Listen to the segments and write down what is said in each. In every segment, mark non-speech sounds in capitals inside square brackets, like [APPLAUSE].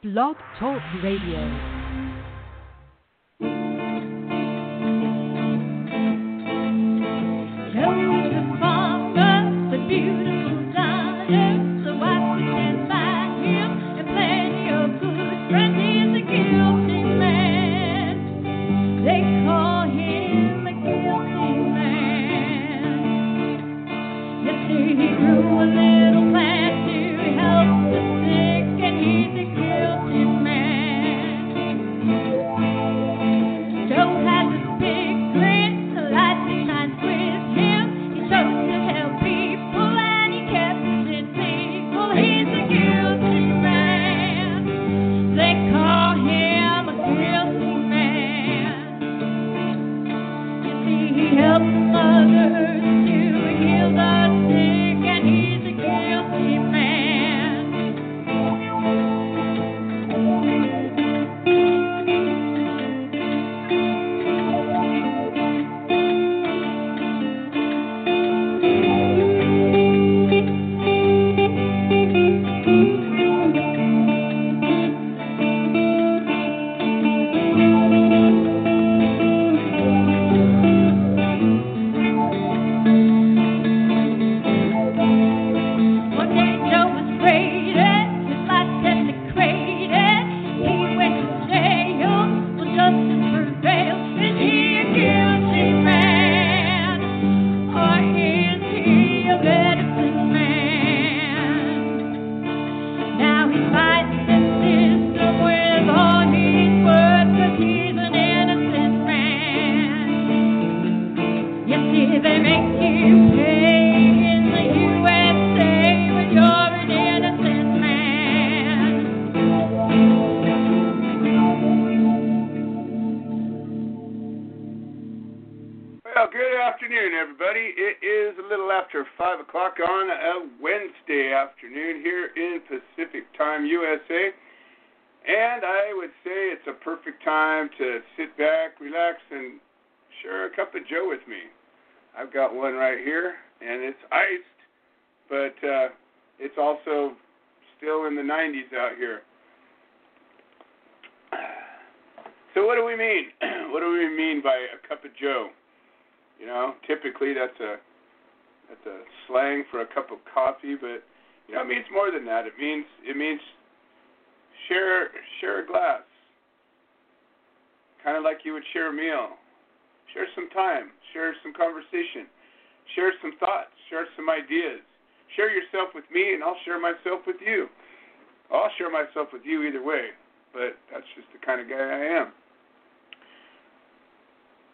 Blog Talk Radio.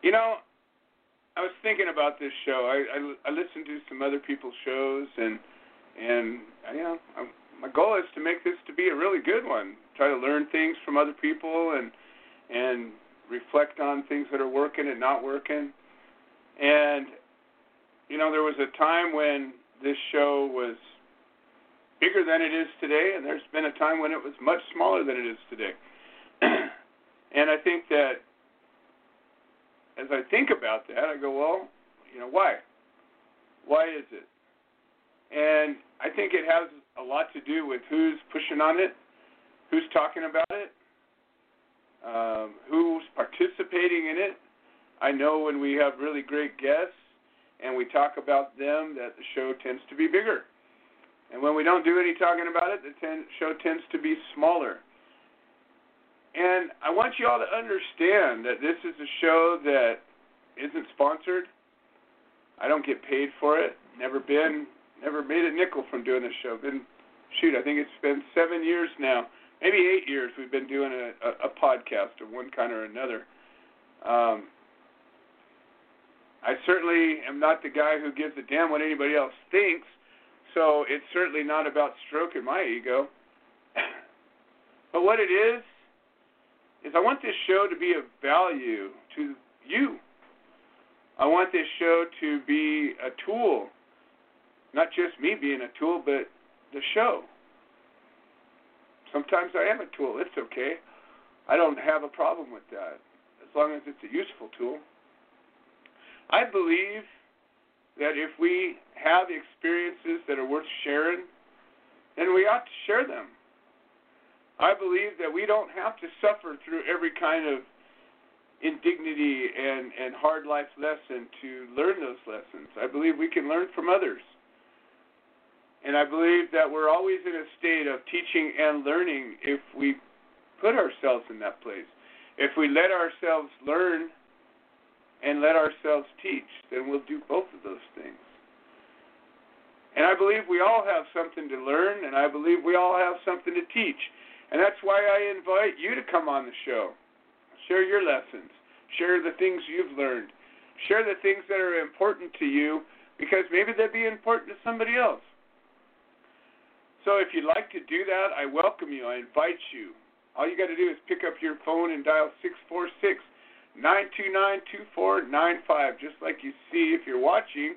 You know, I was thinking about this show. I I, I listened to some other people's shows, and and you know, I'm, my goal is to make this to be a really good one. Try to learn things from other people, and and reflect on things that are working and not working. And you know, there was a time when this show was bigger than it is today, and there's been a time when it was much smaller than it is today. [CLEARS THROAT] and I think that as I think about that, I go, well, you know, why? Why is it? And I think it has a lot to do with who's pushing on it, who's talking about it, um, who's participating in it. I know when we have really great guests and we talk about them, that the show tends to be bigger. And when we don't do any talking about it, the ten- show tends to be smaller. And I want you all to understand that this is a show that isn't sponsored. I don't get paid for it. Never been, never made a nickel from doing this show. Been, shoot, I think it's been seven years now, maybe eight years. We've been doing a, a, a podcast of one kind or another. Um, I certainly am not the guy who gives a damn what anybody else thinks, so it's certainly not about stroking my ego. [COUGHS] but what it is is I want this show to be of value to you. I want this show to be a tool, not just me being a tool, but the show. Sometimes I am a tool. It's okay. I don't have a problem with that, as long as it's a useful tool. I believe that if we have experiences that are worth sharing, then we ought to share them I believe that we don't have to suffer through every kind of indignity and, and hard life lesson to learn those lessons. I believe we can learn from others. And I believe that we're always in a state of teaching and learning if we put ourselves in that place. If we let ourselves learn and let ourselves teach, then we'll do both of those things. And I believe we all have something to learn, and I believe we all have something to teach. And that's why I invite you to come on the show. Share your lessons, share the things you've learned, share the things that are important to you because maybe they'd be important to somebody else. So if you'd like to do that, I welcome you. I invite you. All you got to do is pick up your phone and dial 646 929 2495, just like you see if you're watching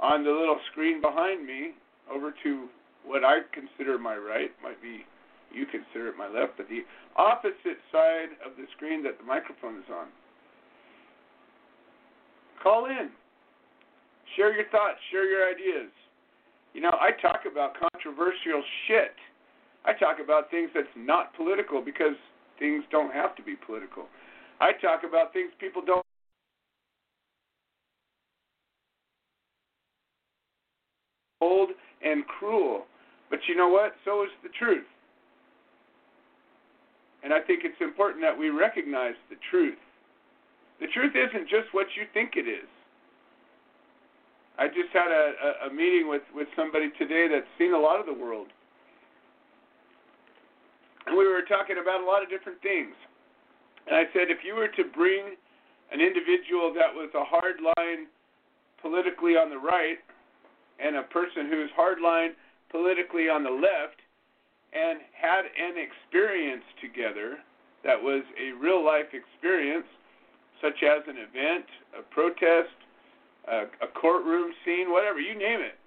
on the little screen behind me over to what I consider my right, might be you consider it my left, but the opposite side of the screen that the microphone is on. Call in. Share your thoughts, share your ideas. You know, I talk about controversial shit. I talk about things that's not political because things don't have to be political. I talk about things people don't cold and cruel. But you know what? So is the truth. And I think it's important that we recognize the truth. The truth isn't just what you think it is. I just had a, a, a meeting with, with somebody today that's seen a lot of the world. And we were talking about a lot of different things. And I said, if you were to bring an individual that was a hardline politically on the right and a person who's hardline politically on the left and had an experience together that was a real life experience, such as an event, a protest, a, a courtroom scene, whatever, you name it.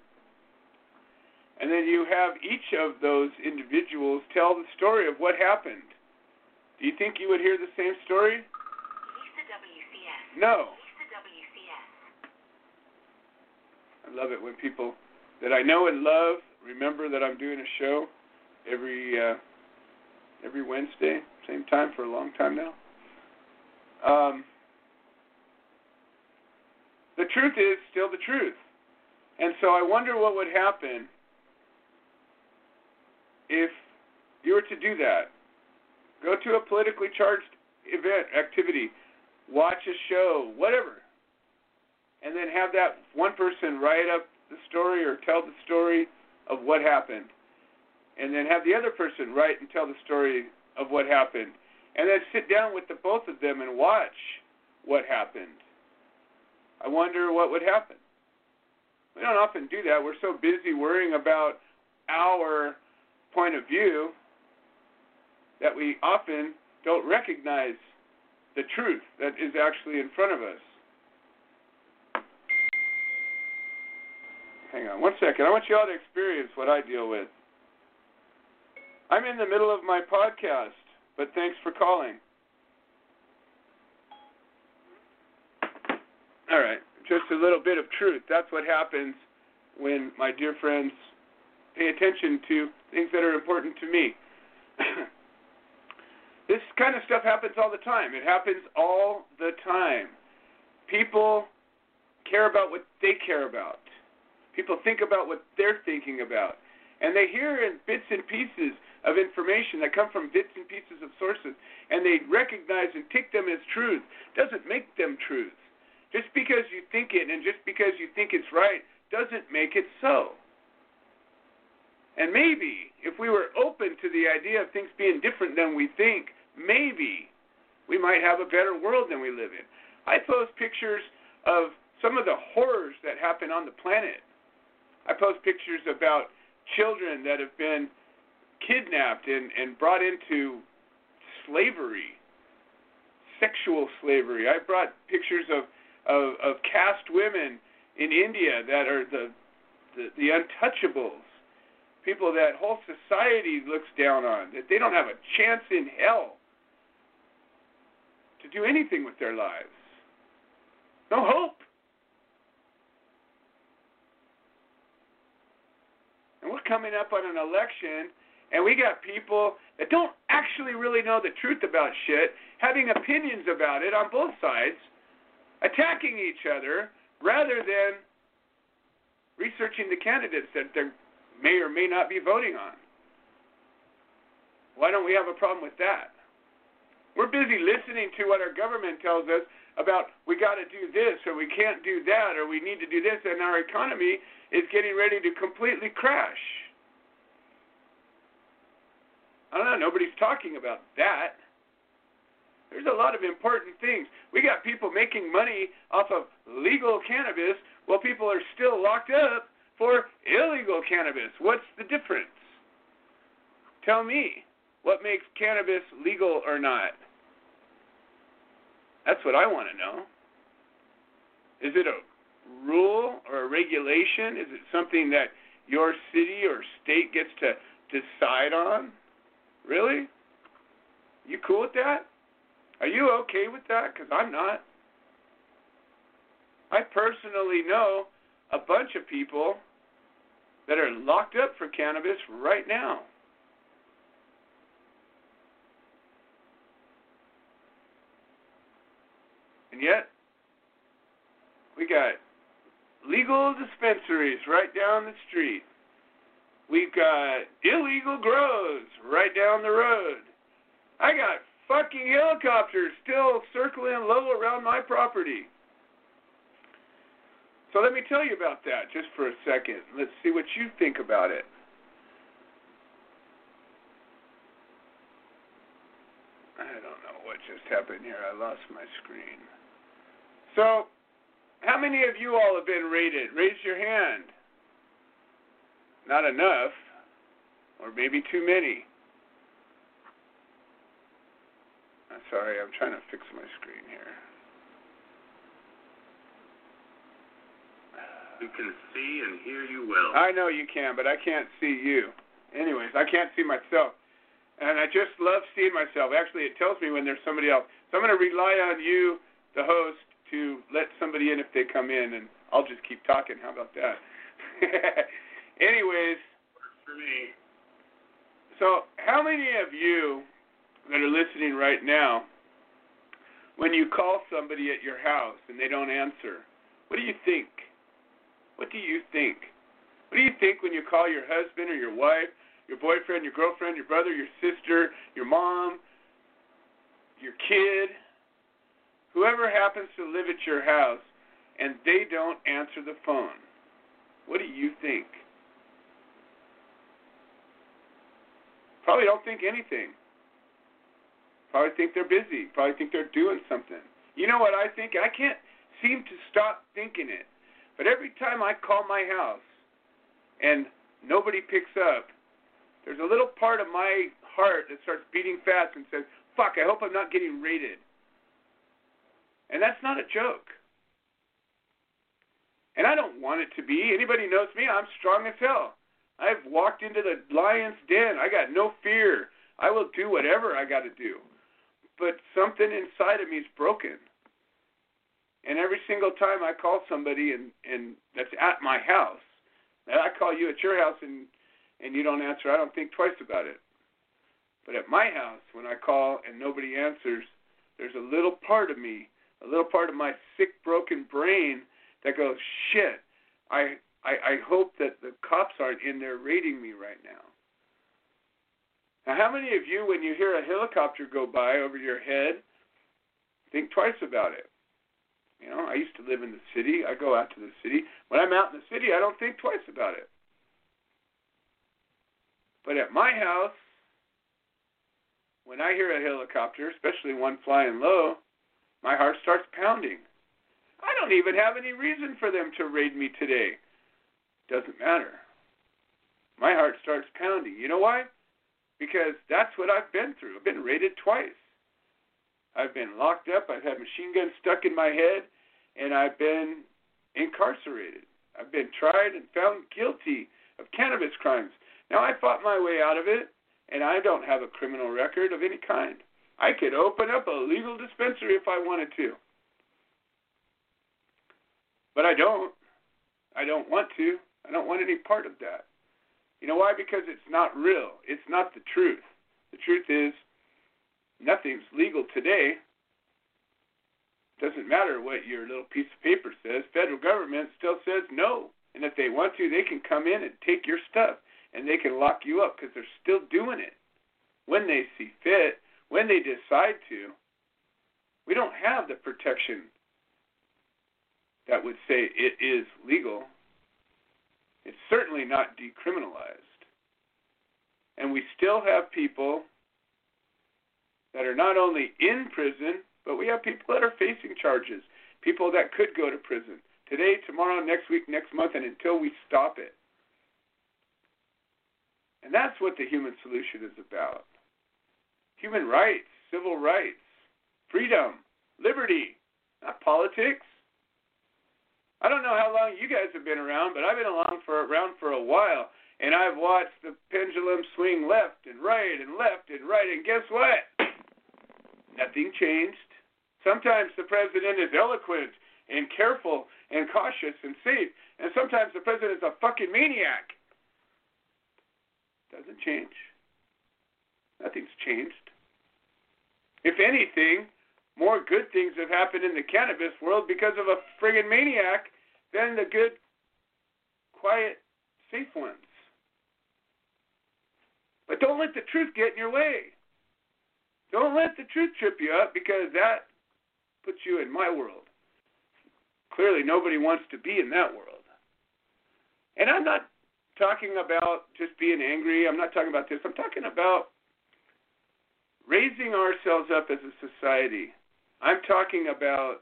And then you have each of those individuals tell the story of what happened. Do you think you would hear the same story? Lisa WCS. No. Lisa WCS. I love it when people that I know and love remember that I'm doing a show every uh, every Wednesday, same time for a long time now. Um, the truth is still the truth. And so I wonder what would happen if you were to do that. Go to a politically charged event, activity, watch a show, whatever, and then have that one person write up the story or tell the story of what happened. And then have the other person write and tell the story of what happened. And then sit down with the both of them and watch what happened. I wonder what would happen. We don't often do that. We're so busy worrying about our point of view that we often don't recognize the truth that is actually in front of us. Hang on one second. I want you all to experience what I deal with. I'm in the middle of my podcast, but thanks for calling. All right, just a little bit of truth. That's what happens when my dear friends pay attention to things that are important to me. [COUGHS] this kind of stuff happens all the time. It happens all the time. People care about what they care about. People think about what they're thinking about. And they hear in bits and pieces of information that come from bits and pieces of sources, and they recognize and take them as truth. Doesn't make them truth. Just because you think it and just because you think it's right doesn't make it so. And maybe if we were open to the idea of things being different than we think, maybe we might have a better world than we live in. I post pictures of some of the horrors that happen on the planet. I post pictures about children that have been kidnapped and, and brought into slavery, sexual slavery. I brought pictures of, of, of caste women in India that are the, the, the untouchables, people that whole society looks down on, that they don't have a chance in hell to do anything with their lives. No hope. And we're coming up on an election, And we got people that don't actually really know the truth about shit, having opinions about it on both sides, attacking each other rather than researching the candidates that they may or may not be voting on. Why don't we have a problem with that? We're busy listening to what our government tells us about we got to do this or we can't do that or we need to do this, and our economy is getting ready to completely crash. I don't know, nobody's talking about that. There's a lot of important things. We got people making money off of legal cannabis while people are still locked up for illegal cannabis. What's the difference? Tell me what makes cannabis legal or not. That's what I want to know. Is it a rule or a regulation? Is it something that your city or state gets to decide on? Really? You cool with that? Are you okay with that? Because I'm not. I personally know a bunch of people that are locked up for cannabis right now. And yet, we got legal dispensaries right down the street. We've got illegal grows right down the road. I got fucking helicopters still circling low around my property. So let me tell you about that just for a second. Let's see what you think about it. I don't know what just happened here. I lost my screen. So, how many of you all have been rated? Raise your hand not enough, or maybe too many. I'm sorry, I'm trying to fix my screen here. You can see and hear you well. I know you can, but I can't see you. Anyways, I can't see myself. And I just love seeing myself. Actually, it tells me when there's somebody else. So I'm going to rely on you, the host, to let somebody in if they come in, and I'll just keep talking. How about that? [LAUGHS] Anyways, for me. So, how many of you that are listening right now, when you call somebody at your house and they don't answer, what do you think? What do you think? What do you think when you call your husband or your wife, your boyfriend, your girlfriend, your brother, your sister, your mom, your kid, whoever happens to live at your house, and they don't answer the phone? What do you think? Probably don't think anything. Probably think they're busy. Probably think they're doing something. You know what I think? I can't seem to stop thinking it. But every time I call my house and nobody picks up, there's a little part of my heart that starts beating fast and says, fuck, I hope I'm not getting raided. And that's not a joke. And I don't want it to be. Anybody knows me, I'm strong as hell. I've walked into the lion's den. I got no fear. I will do whatever I got to do. But something inside of me is broken. And every single time I call somebody and and that's at my house, and I call you at your house and and you don't answer, I don't think twice about it. But at my house, when I call and nobody answers, there's a little part of me, a little part of my sick, broken brain that goes, shit, I I, I hope that the cops aren't in there raiding me right now. Now, how many of you, when you hear a helicopter go by over your head, think twice about it? You know, I used to live in the city. I go out to the city. When I'm out in the city, I don't think twice about it. But at my house, when I hear a helicopter, especially one flying low, my heart starts pounding. I don't even have any reason for them to raid me today. Doesn't matter. My heart starts pounding. You know why? Because that's what I've been through. I've been raided twice. I've been locked up. I've had machine guns stuck in my head, and I've been incarcerated. I've been tried and found guilty of cannabis crimes. Now, I fought my way out of it, and I don't have a criminal record of any kind. I could open up a legal dispensary if I wanted to. But I don't. I don't want to. I don't want any part of that. You know why? Because it's not real. It's not the truth. The truth is nothing's legal today. Doesn't matter what your little piece of paper says. Federal government still says no. And if they want to, they can come in and take your stuff and they can lock you up because they're still doing it when they see fit, when they decide to. We don't have the protection that would say it is legal. It's certainly not decriminalized. And we still have people that are not only in prison, but we have people that are facing charges, people that could go to prison today, tomorrow, next week, next month, and until we stop it. And that's what the human solution is about human rights, civil rights, freedom, liberty, not politics. I don't know how long you guys have been around, but I've been along for around for a while, and I've watched the pendulum swing left and right and left and right, and guess what? Nothing changed. Sometimes the president is eloquent and careful and cautious and safe, and sometimes the president is a fucking maniac. Doesn't change. Nothing's changed. If anything, more good things have happened in the cannabis world because of a friggin' maniac than the good, quiet, safe ones. But don't let the truth get in your way. Don't let the truth trip you up because that puts you in my world. Clearly, nobody wants to be in that world. And I'm not talking about just being angry. I'm not talking about this. I'm talking about raising ourselves up as a society. I'm talking about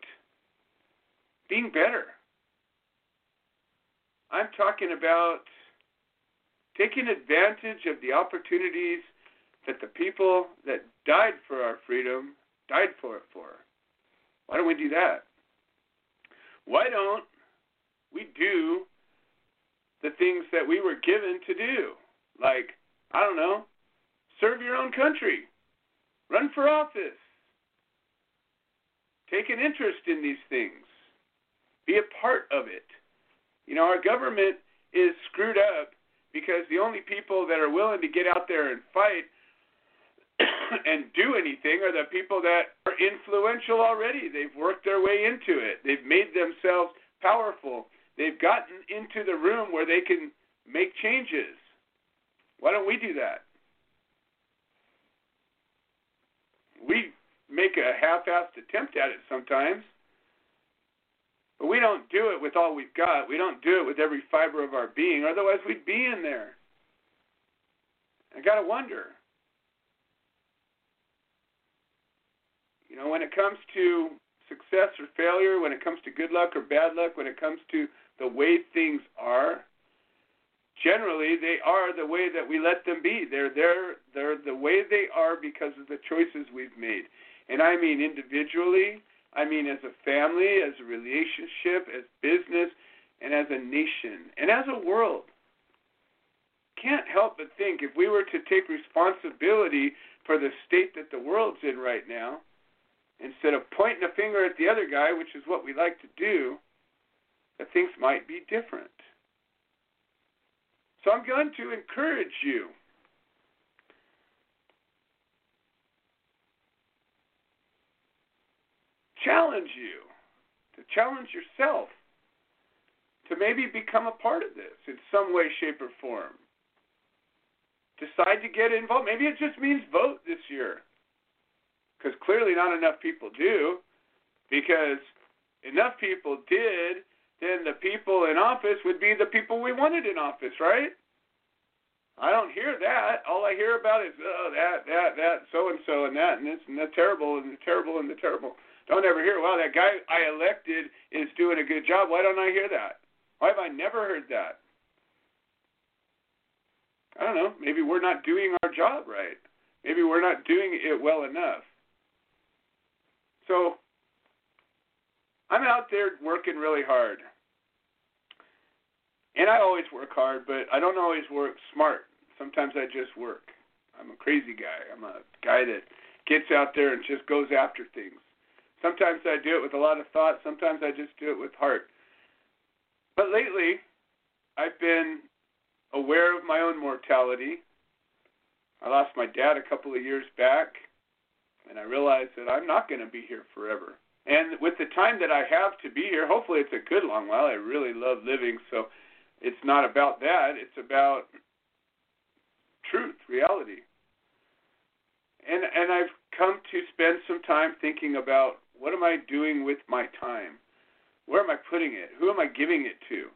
being better. I'm talking about taking advantage of the opportunities that the people that died for our freedom died for it for. Why don't we do that? Why don't we do the things that we were given to do? Like, I don't know, serve your own country, run for office, take an interest in these things, be a part of it. You know, our government is screwed up because the only people that are willing to get out there and fight [COUGHS] and do anything are the people that are influential already. They've worked their way into it. They've made themselves powerful. They've gotten into the room where they can make changes. Why don't we do that? We make a half-assed attempt at it sometimes. But we don't do it with all we've got. We don't do it with every fiber of our being. Otherwise, we'd be in there. I got to wonder. You know, when it comes to success or failure, when it comes to good luck or bad luck, when it comes to the way things are, generally they are the way that we let them be. They're there they're the way they are because of the choices we've made. And I mean individually, I mean as a family, as a relationship, as business, and as a nation, and as a world. Can't help but think if we were to take responsibility for the state that the world's in right now, instead of pointing a finger at the other guy, which is what we like to do, that things might be different. So I'm going to encourage you challenge you, to challenge yourself to maybe become a part of this in some way, shape, or form. Decide to get involved. Maybe it just means vote this year. Because clearly not enough people do. Because enough people did, then the people in office would be the people we wanted in office, right? I don't hear that. All I hear about is oh that that that so and so and that and this and the terrible and the terrible and the terrible. Don't ever hear, well, that guy I elected is doing a good job. Why don't I hear that? Why have I never heard that? I don't know. Maybe we're not doing our job right. Maybe we're not doing it well enough. So I'm out there working really hard. And I always work hard, but I don't always work smart. Sometimes I just work. I'm a crazy guy. I'm a guy that gets out there and just goes after things. Sometimes I do it with a lot of thought, sometimes I just do it with heart. But lately, I've been aware of my own mortality. I lost my dad a couple of years back, and I realized that I'm not going to be here forever. And with the time that I have to be here, hopefully it's a good long while. I really love living, so it's not about that. It's about truth, reality. And and I've come to spend some time thinking about what am I doing with my time? Where am I putting it? Who am I giving it to?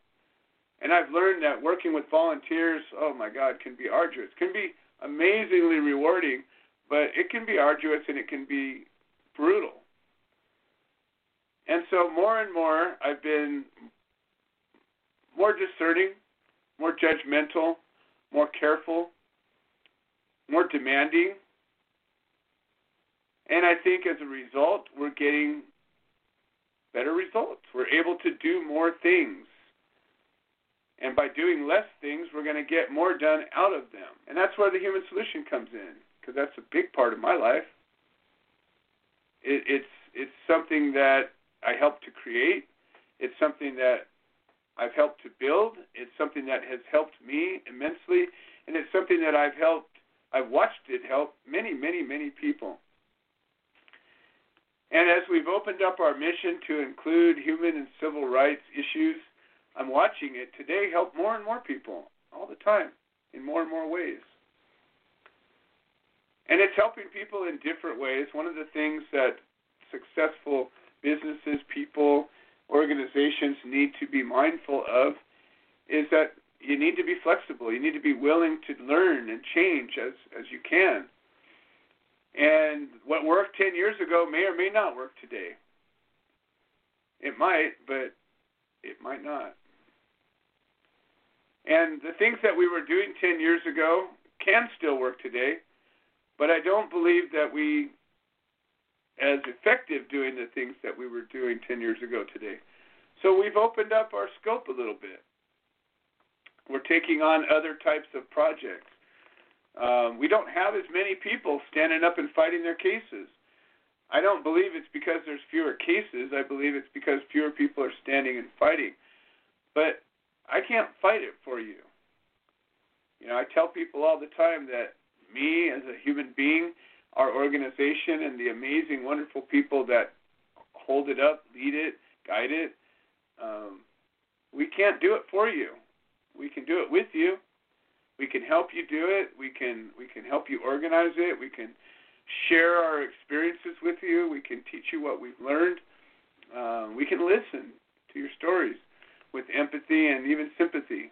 And I've learned that working with volunteers, oh my God, can be arduous. Can be amazingly rewarding, but it can be arduous and it can be brutal. And so more and more I've been more discerning, more judgmental, more careful, more demanding. And I think as a result, we're getting better results. We're able to do more things. And by doing less things, we're going to get more done out of them. And that's where the human solution comes in, because that's a big part of my life. It, it's it's something that I helped to create. It's something that I've helped to build. It's something that has helped me immensely, and it's something that I've helped. I've watched it help many, many, many people. And as we've opened up our mission to include human and civil rights issues, I'm watching it today help more and more people all the time in more and more ways. And it's helping people in different ways. One of the things that successful businesses, people, organizations need to be mindful of is that you need to be flexible. You need to be willing to learn and change as as you can. And what worked 10 years ago may or may not work today. It might, but it might not. And the things that we were doing 10 years ago can still work today, but I don't believe that we as effective doing the things that we were doing 10 years ago today. So we've opened up our scope a little bit. We're taking on other types of projects. Um, we don't have as many people standing up and fighting their cases. I don't believe it's because there's fewer cases. I believe it's because fewer people are standing and fighting. But I can't fight it for you. You know, I tell people all the time that me as a human being our organization and the amazing, wonderful people that hold it up, lead it, guide it. Um, we can't do it for you. We can do it with you. We can help you do it. We can we can help you organize it. We can share our experiences with you. We can teach you what we've learned. Um, we can listen to your stories with empathy and even sympathy.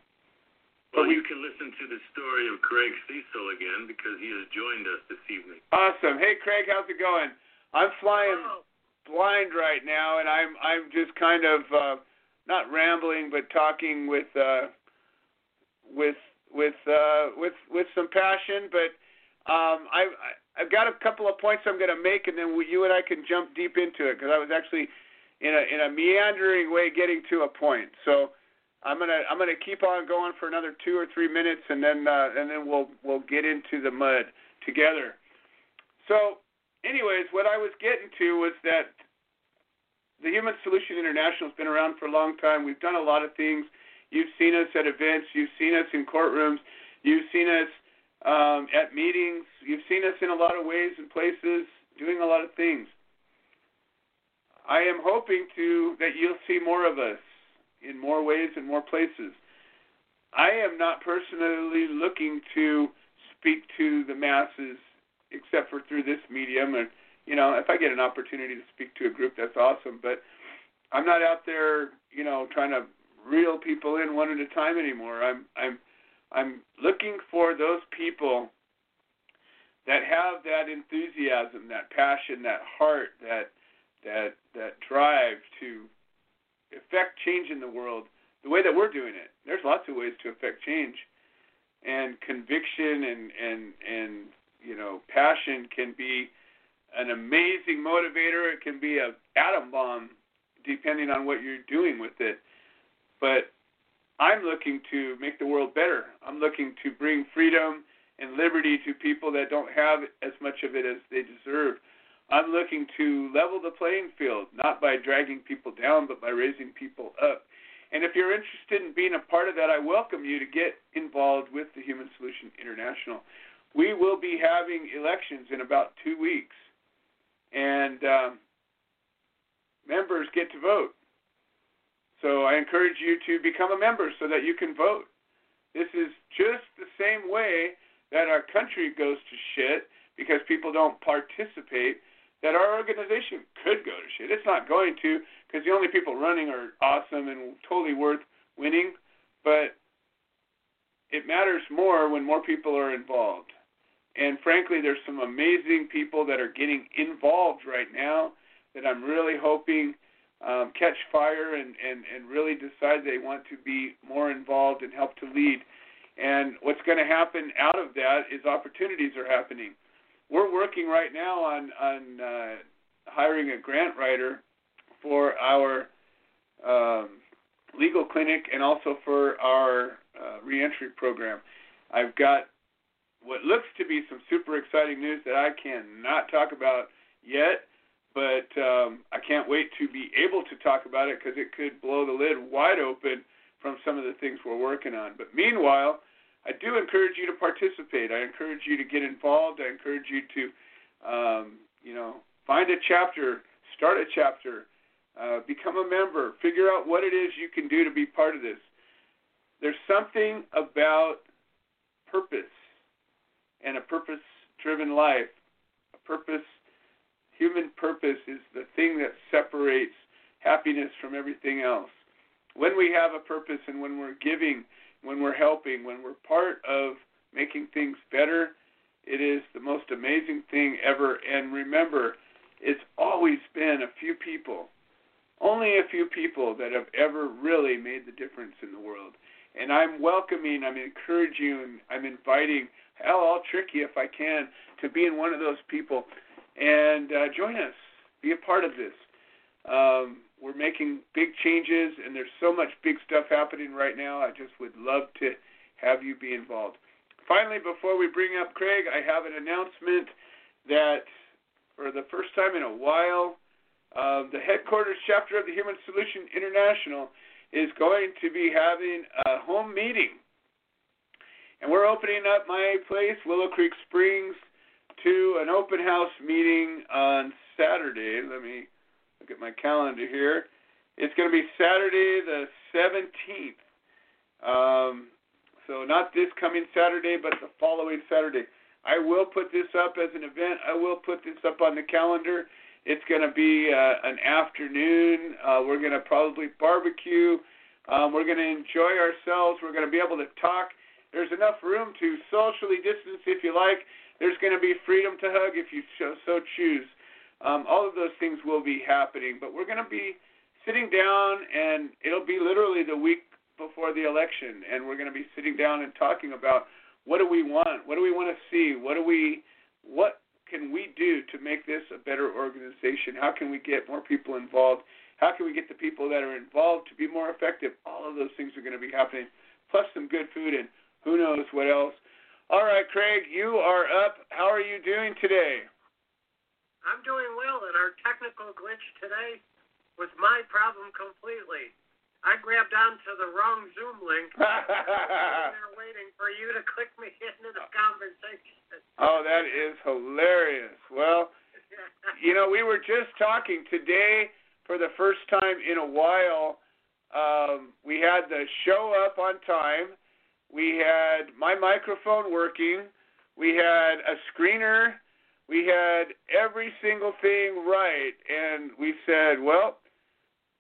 Well, you can listen to the story of Craig Cesal again because he has joined us this evening. Awesome. Hey, Craig, how's it going? I'm flying oh. blind right now, and I'm I'm just kind of uh, not rambling, but talking with uh, with with uh, with with some passion. But um, I I've got a couple of points I'm going to make, and then we, you and I can jump deep into it because I was actually in a in a meandering way getting to a point. So I'm gonna I'm gonna keep on going for another two or three minutes, and then uh, and then we'll we'll get into the mud together. So, anyways, what I was getting to was that the Human Solution International has been around for a long time. We've done a lot of things. You've seen us at events. You've seen us in courtrooms. You've seen us um, at meetings. You've seen us in a lot of ways and places doing a lot of things. I am hoping to that you'll see more of us in more ways and more places. I am not personally looking to speak to the masses except for through this medium and you know if I get an opportunity to speak to a group that's awesome but I'm not out there you know trying to reel people in one at a time anymore I'm I'm I'm looking for those people that have that enthusiasm that passion that heart that that that drive to affect change in the world the way that we're doing it. There's lots of ways to affect change, and conviction and and and you know passion can be an amazing motivator. It can be a atom bomb, depending on what you're doing with it. But I'm looking to make the world better. I'm looking to bring freedom and liberty to people that don't have as much of it as they deserve. I'm looking to level the playing field, not by dragging people down, but by raising people up. And if you're interested in being a part of that, I welcome you to get involved with the Human Solution International. We will be having elections in about two weeks, and um, members get to vote. So I encourage you to become a member so that you can vote. This is just the same way that our country goes to shit because people don't participate, that our organization could go to shit. It's not going to because the only people running are awesome and totally worth winning, but it matters more when more people are involved. And frankly, there's some amazing people that are getting involved right now that I'm really hoping um, catch fire and, and, and really decide they want to be more involved and help to lead. And what's going to happen out of that is opportunities are happening. We're working right now on on uh, hiring a grant writer for our um, legal clinic and also for our uh, reentry program. I've got what looks to be some super exciting news that I cannot talk about yet, but um, I can't wait to be able to talk about it because it could blow the lid wide open from some of the things we're working on. But meanwhile, I do encourage you to participate. I encourage you to get involved. I encourage you to, um, you know, find a chapter, start a chapter, uh, become a member, figure out what it is you can do to be part of this. There's something about purpose and a purpose driven life. A purpose, human purpose, is the thing that separates happiness from everything else. When we have a purpose and when we're giving, when we're helping, when we're part of making things better, it is the most amazing thing ever. And remember, it's always been a few people, only a few people that have ever really made the difference in the world. And I'm welcoming, I'm encouraging, I'm inviting hell, I'll trick you if I can to being one of those people and uh, join us. Be a part of this. Um, we're making big changes, and there's so much big stuff happening right now. I just would love to have you be involved. Finally, before we bring up Craig, I have an announcement that for the first time in a while, uh, the headquarters chapter of the Human Solution International is going to be having a home meeting and we're opening up my place, Willow Creek Springs, to an open house meeting on Saturday. Let me look at my calendar here. It's going to be Saturday the 17th. Um, so not this coming Saturday, but the following Saturday. I will put this up as an event. I will put this up on the calendar. It's going to be uh, an afternoon. Uh, we're going to probably barbecue. Um, we're going to enjoy ourselves. We're going to be able to talk there's enough room to socially distance if you like. There's going to be freedom to hug if you so choose. Um, all of those things will be happening, but we're going to be sitting down, and it'll be literally the week before the election, and we're going to be sitting down and talking about what do we want, what do we want to see, what do we, what can we do to make this a better organization? How can we get more people involved? How can we get the people that are involved to be more effective? All of those things are going to be happening, plus some good food and who knows what else. All right, Craig, you are up. How are you doing today? I'm doing well, and our technical glitch today was my problem completely. I grabbed onto the wrong Zoom link. [LAUGHS] and they're waiting for you to click me [LAUGHS] into the conversation. Oh, that is hilarious. Well, [LAUGHS] you know, we were just talking today for the first time in a while. Um, we had the show up on time we had my microphone working, we had a screener, we had every single thing right, and we said, well,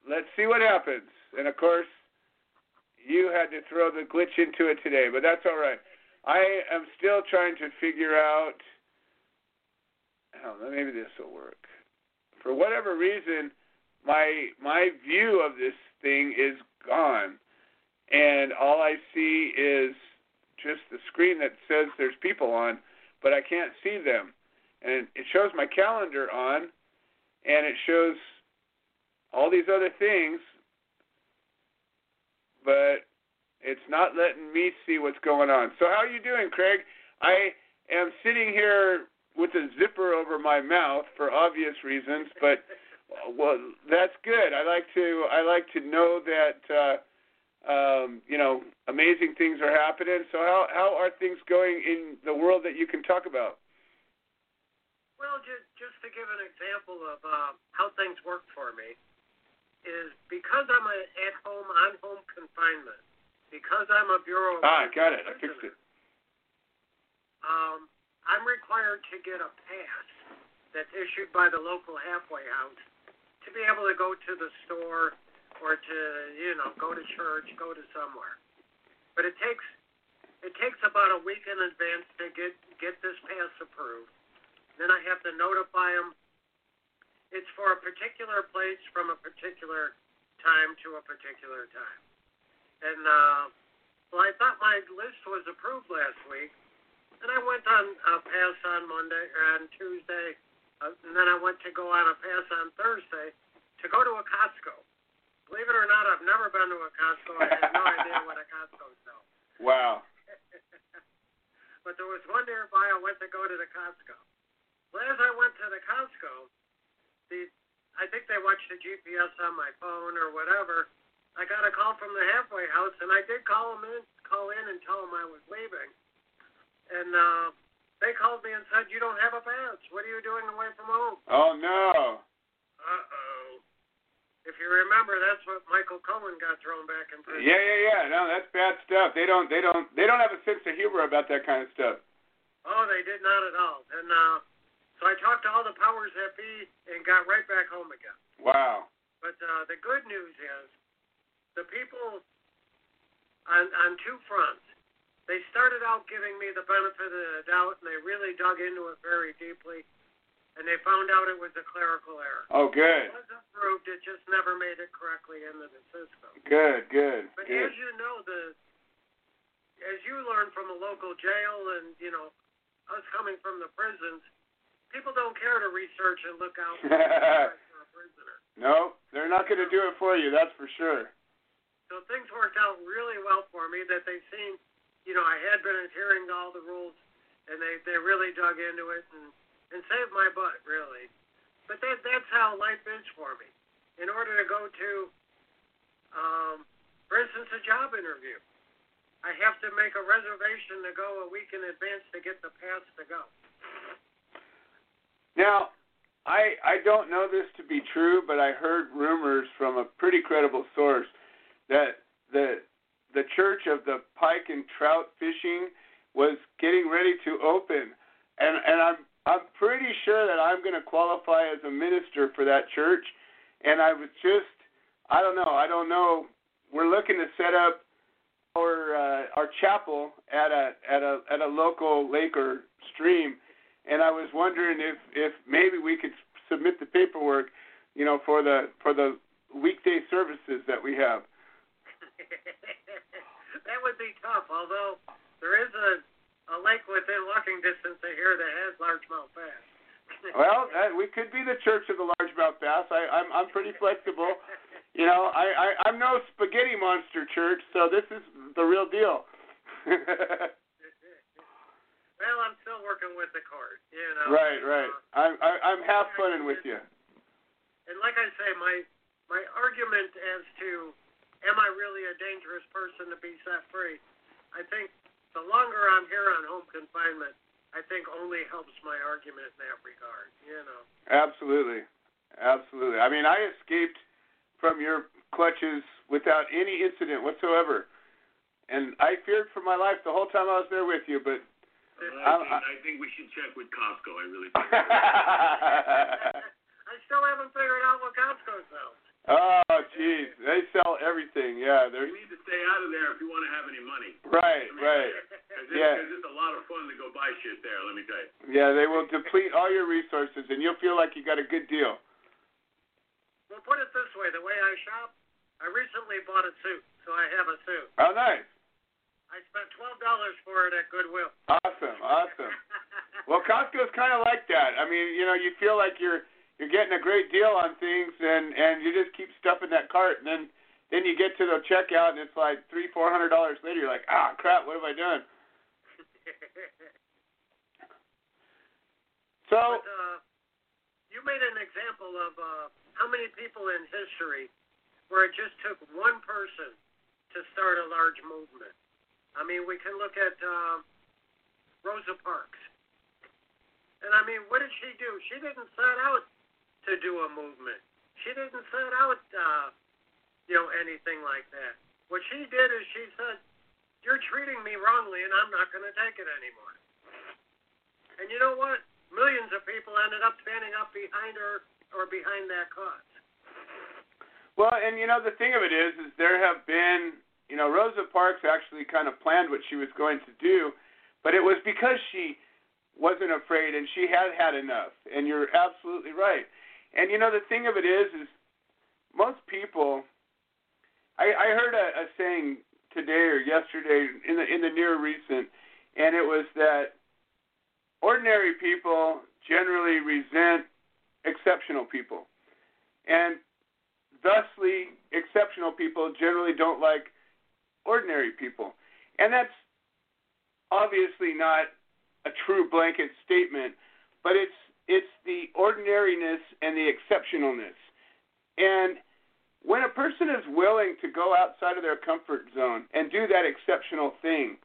let's see what happens. And of course, you had to throw the glitch into it today, but that's all right. I am still trying to figure out. Oh, maybe this will work. For whatever reason, my my view of this thing is gone and all I see is just the screen that says there's people on, but I can't see them. And it shows my calendar on, and it shows all these other things, but it's not letting me see what's going on. So how are you doing, Craig? I am sitting here with a zipper over my mouth for obvious reasons, but well, that's good. I like to I like to know that uh, Um, you know, amazing things are happening. So how how are things going in the world that you can talk about? Well, just just to give an example of uh, how things work for me, is because I'm a, at home on home confinement, because I'm a bureau. Ah, got it. I fixed it. Um, I'm required to get a pass that's issued by the local halfway house to be able to go to the store or to you know go to church, go to somewhere. But it takes it takes about a week in advance to get get this pass approved. Then I have to notify them. It's for a particular place from a particular time to a particular time. And uh, well, I thought my list was approved last week, and I went on a pass on Monday or on Tuesday, uh, and then I went to go on a pass on Thursday to go to a Costco. Believe it or not, I've never been to a Costco. I have no idea what a Costco sells. [LAUGHS] Wow. [LAUGHS] but there was one nearby. I went to go to the Costco. Well, as I went to the Costco, the I think they watched the GPS on my phone or whatever. I got a call from the halfway house, and I did call them in, call in, and tell them I was leaving. And uh, they called me and said, "You don't have a pass. What are you doing away from home?" Oh no. Uh oh. If you remember, that's what Michael Cohen got thrown back in prison. Yeah, yeah, yeah. No, that's bad stuff. They don't, they don't, they don't have a sense of humor about that kind of stuff. Oh, they did not at all. And uh, so I talked to all the powers that be and got right back home again. Wow. But uh, the good news is, the people on on two fronts. They started out giving me the benefit of the doubt, and they really dug into it very deeply, and they found out it was a clerical error. Oh, good. It was approved, it just never made it correctly into the system. Good, good, But good. as you know, the as you learn from a local jail, and you know, us coming from the prisons, people don't care to research and look out for [LAUGHS] a prisoner. No, they're not going to do it for you. That's for sure. So things worked out really well for me that they seen, you know, I had been adhering to all the rules, and they they really dug into it and and saved my butt really. But that that's how life is for me. In order to go to, um, for instance, a job interview, I have to make a reservation to go a week in advance to get the pass to go. Now, I I don't know this to be true, but I heard rumors from a pretty credible source that the the Church of the Pike and Trout Fishing was getting ready to open, and and I'm I'm pretty sure that I'm going to qualify as a minister for that church, and I was just I don't know I don't know. We're looking to set up our uh, our chapel at a at a at a local lake or stream, and I was wondering if if maybe we could submit the paperwork, you know, for the for the weekday services that we have. [LAUGHS] that would be tough, although there is a a lake within walking distance of here that has largemouth bass. [LAUGHS] Well, that, we could be the Church of the Largemouth Bass. I, I'm I'm pretty flexible. [LAUGHS] You know, I, I I'm no spaghetti monster church, so this is the real deal. [LAUGHS] well, I'm still working with the court, you know. right, right. Uh, I'm I, I'm half funning with you. and like I say, my my argument as to am I really a dangerous person to be set free? I think the longer I'm here on home confinement, I think only helps my argument in that regard. You know. Absolutely, absolutely. I mean, I escaped from your clutches without any incident whatsoever, and I feared for my life the whole time I was there with you. But I, think, I think we should check with Costco. I really think. [LAUGHS] I still haven't figured out what Costco sells. oh, jeez, they sell everything. Yeah, they're need to stay out of there if you want to have any money. right, right. [LAUGHS] Because Yeah. it's a lot of fun to go buy shit there. Let me tell you. Yeah, they will deplete all your resources, and you'll feel like you got a good deal. Well, put it this way: the way I shop, I recently bought a suit, so I have a suit. Oh, nice, I spent twelve dollars for it at Goodwill. awesome, awesome. Well, Costco's kind of like that. I mean, you know, you feel like you're you're getting a great deal on things, and and you just keep stuffing that cart, and then then you get to the checkout, and it's like three, four hundred dollars later. You're like, ah, crap, what have I done? [LAUGHS] So, But, uh, you made an example of uh, how many people in history where it just took one person to start a large movement. I mean, we can look at uh, Rosa Parks. And I mean, what did she do? She didn't set out to do a movement. She didn't set out, uh, you know, anything like that. What she did is she said, "You're treating me wrongly, and I'm not going to take it anymore." And you know what? Millions of people ended up standing up behind her or behind that cause. Well, and you know the thing of it is, is there have been, you know, Rosa Parks actually kind of planned what she was going to do, but it was because she wasn't afraid and she had had enough. And you're absolutely right. And you know the thing of it is, is most people. I, I heard a, a saying today or yesterday in the in the near recent, and it was that ordinary people generally resent exceptional people, and thusly, exceptional people generally don't like ordinary people, and that's obviously not a true blanket statement, but it's it's the ordinariness and the exceptionalness. And when a person is willing to go outside of their comfort zone and do that exceptional thing,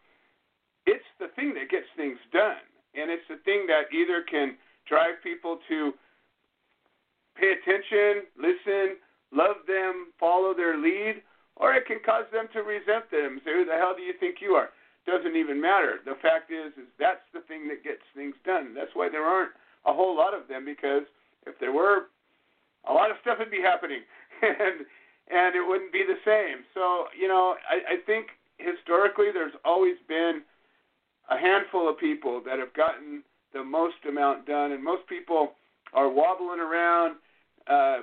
it's the thing that gets things done. And it's the thing that either can drive people to pay attention, listen, love them, follow their lead, or it can cause them to resent them. Say, who the hell do you think you are? doesn't even matter. The fact is, is that's the thing that gets things done. That's why there aren't a whole lot of them because if there were, a lot of stuff would be happening, [LAUGHS] and and it wouldn't be the same. So you know, I, I think historically there's always been a handful of people that have gotten the most amount done, and most people are wobbling around, uh,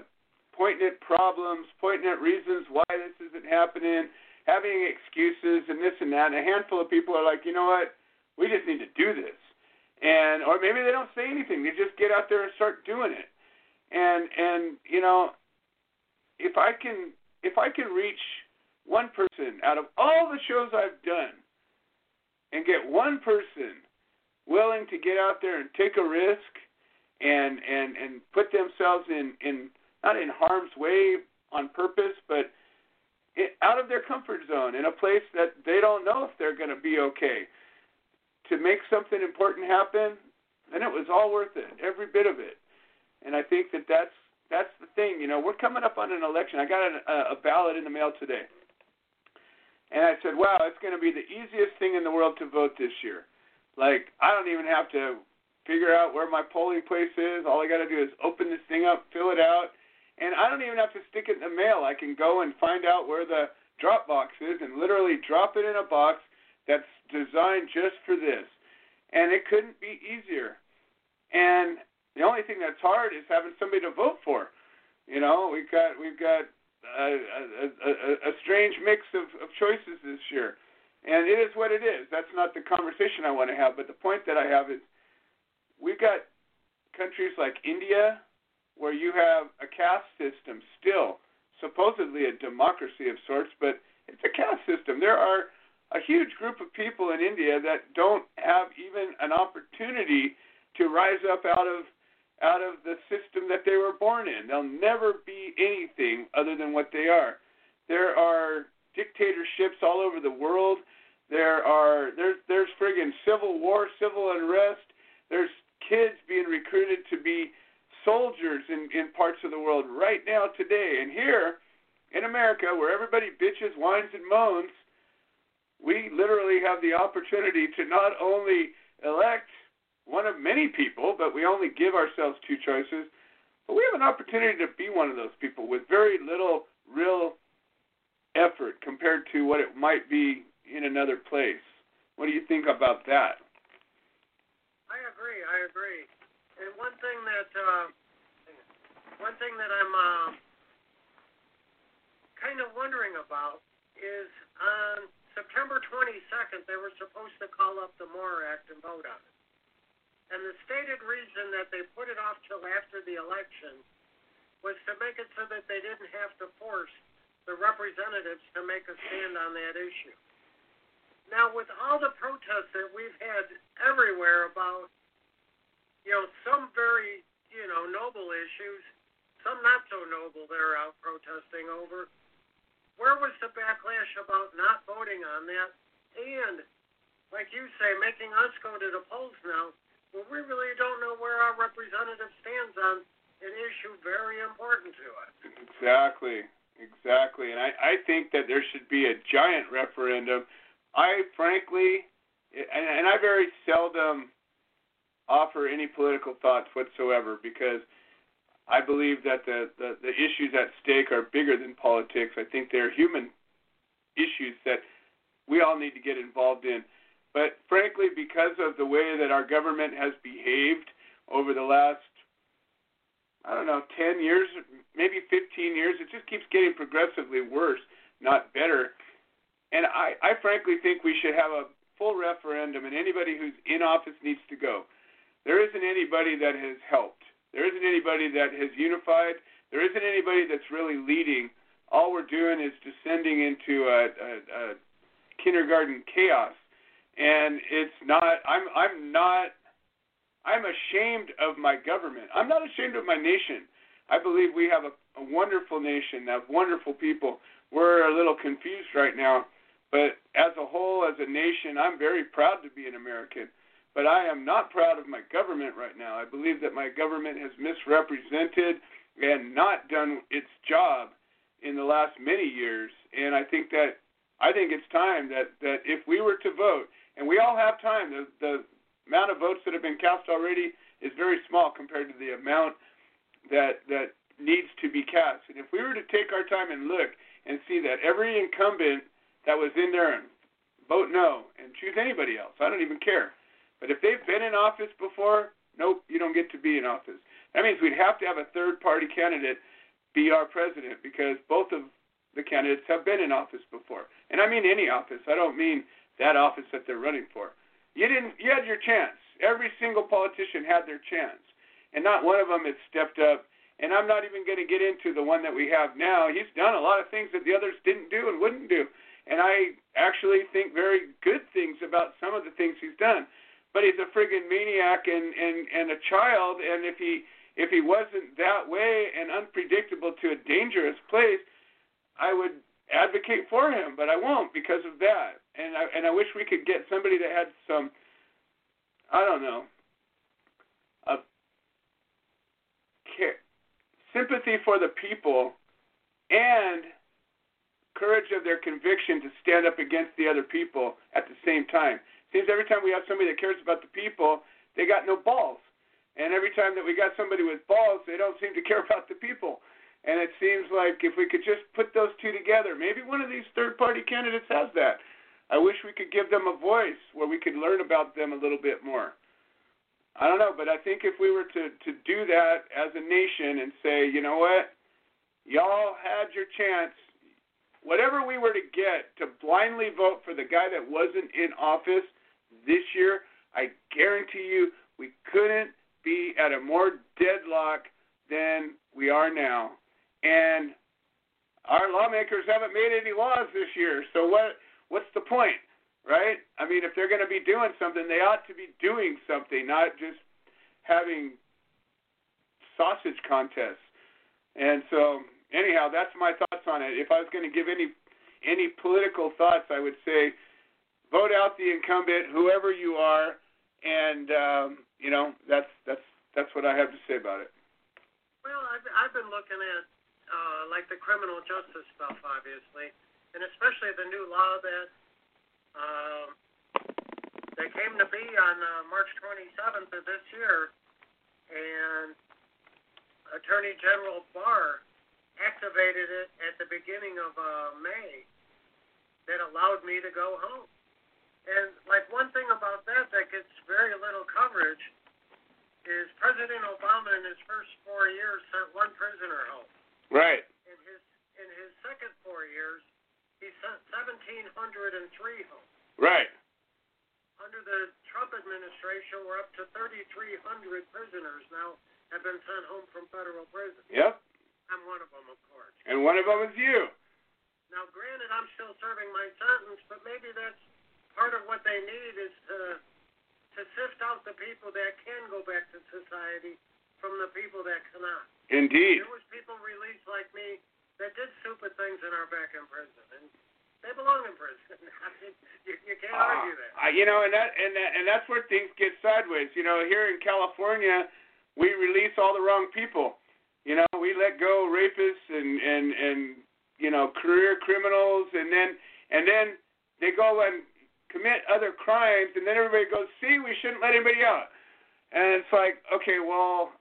pointing at problems, pointing at reasons why this isn't happening having excuses and this and that. And a handful of people are like, you know what, we just need to do this, and or maybe they don't say anything. They just get out there and start doing it. And and you know, if I can if I can reach one person out of all the shows I've done, and get one person willing to get out there and take a risk and and and put themselves in in not in harm's way on purpose, but out of their comfort zone in a place that they don't know if they're going to be okay. To make something important happen, then it was all worth it, every bit of it. And I think that that's that's the thing. You know, we're coming up on an election. I got a, a ballot in the mail today, and I said, "Wow, it's going to be the easiest thing in the world to vote this year. Like, I don't even have to figure out where my polling place is. All I got to do is open this thing up, fill it out." And I don't even have to stick it in the mail. I can go and find out where the drop box is and literally drop it in a box that's designed just for this. And it couldn't be easier. And the only thing that's hard is having somebody to vote for. You know, we've got we've got a, a, a, a strange mix of, of choices this year, and it is what it is. That's not the conversation I want to have. But the point that I have is, we've got countries like India, where you have a caste system still, supposedly a democracy of sorts, but it's a caste system. There are a huge group of people in India that don't have even an opportunity to rise up out of out of the system that they were born in. They'll never be anything other than what they are. There are dictatorships all over the world. There are there's there's friggin' civil war, civil unrest. There's kids being recruited to be soldiers in, in parts of the world right now today. And here in America, where everybody bitches, whines, and moans, we literally have the opportunity to not only elect one of many people, but we only give ourselves two choices. But we have an opportunity to be one of those people with very little real effort compared to what it might be in another place. What do you think about that? I agree. I agree. And one thing that uh, one thing that I'm uh, kind of wondering about is on September 22nd they were supposed to call up the MORE Act and vote on it. And the stated reason that they put it off till after the election was to make it so that they didn't have to force the representatives to make a stand on that issue. Now, with all the protests that we've had everywhere about you know, some very, you know, noble issues, some not so noble they're out protesting over. Where was the backlash about not voting on that? And, like you say, making us go to the polls now, well, we really don't know where our representative stands on an issue very important to us. Exactly, exactly. And I, I think that there should be a giant referendum. I frankly, and, and I very seldom offer any political thoughts whatsoever because I believe that the, the, the issues at stake are bigger than politics. I think they're human issues that we all need to get involved in. But frankly, because of the way that our government has behaved over the last, I don't know, 10 years, maybe 15 years, it just keeps getting progressively worse, not better. And I, I frankly think we should have a full referendum, and anybody who's in office needs to go. There isn't anybody that has helped. There isn't anybody that has unified. There isn't anybody that's really leading. All we're doing is descending into a, a, a kindergarten chaos, and it's not. I'm I'm not. I'm ashamed of my government. I'm not ashamed of my nation. I believe we have a, a wonderful nation, have wonderful people. We're a little confused right now, but as a whole, as a nation, I'm very proud to be an American. But I am not proud of my government right now. I believe that my government has misrepresented and not done its job in the last many years. And I think that I think it's time that that if we were to vote, and we all have time, the the amount of votes that have been cast already is very small compared to the amount that that needs to be cast. And if we were to take our time and look and see that every incumbent that was in there and vote no and choose anybody else, I don't even care. But if they've been in office before, nope, you don't get to be in office. That means we'd have to have a third party candidate be our president because both of the candidates have been in office before. And I mean any office. I don't mean that office that they're running for. You didn't you had your chance. Every single politician had their chance. And not one of them has stepped up. And I'm not even going to get into the one that we have now. He's done a lot of things that the others didn't do and wouldn't do. And I actually think very good things about some of the things he's done but he's a friggin' maniac and and and a child. And if he if he wasn't that way and unpredictable to a dangerous place, I would advocate for him, but I won't because of that. And I and I wish we could get somebody that had some I don't know a care, sympathy for the people and courage of their conviction to stand up against the other people at the same time. Seems every time we have somebody that cares about the people, they got no balls. And every time that we got somebody with balls, they don't seem to care [LAUGHS] about the people. And it seems like if we could just put those two together, maybe one of these third party candidates has that. I wish we could give them a voice where we could learn about them a little bit more. I don't know, but I think if we were to, to do that as a nation and say, you know what, y'all had your chance, whatever we were to get to blindly vote for the guy that wasn't in office – this year, I guarantee you we couldn't be at a more deadlock than we are now. And our lawmakers haven't made any laws this year, so what what's the point? Right? I mean, if they're going to be doing something, they ought to be doing something, not just having sausage contests. And so, anyhow, that's my thoughts on it. If I was going to give any any political thoughts, I would say vote out the incumbent, whoever you are, and um, you know that's that's that's what I have to say about it. Well, I've I've been looking at uh, like the criminal justice stuff, obviously, and especially the new law that um, that came to be on uh, March 27th of this year, and Attorney General Barr activated it at the beginning of uh, May that allowed me to go home. And like one thing about that that gets very little coverage is President Obama in his first four years sent one prisoner home. Right. In his in his second four years, he sent seventeen hundred and three home. Right. Under the Trump administration, we're up to thirty three hundred prisoners now have been sent home from federal prison. Yep. I'm one of them, of course. And one of them is you. Now, granted, I'm still serving my sentence, but maybe that's part of what they need is to to sift out the people that can go back to society from the people that cannot. Indeed. There was people released like me that did stupid things and are back in prison, and they belong in prison. [LAUGHS] I mean, you, you can't argue that. Uh, you know, and that and that, and that's where things get sideways. You know, here in California, we release all the wrong people. You know, we let go rapists and and and you know career criminals, and then and then they go and commit other crimes, and then everybody goes, "See, we shouldn't let anybody out." And it's like, okay, well,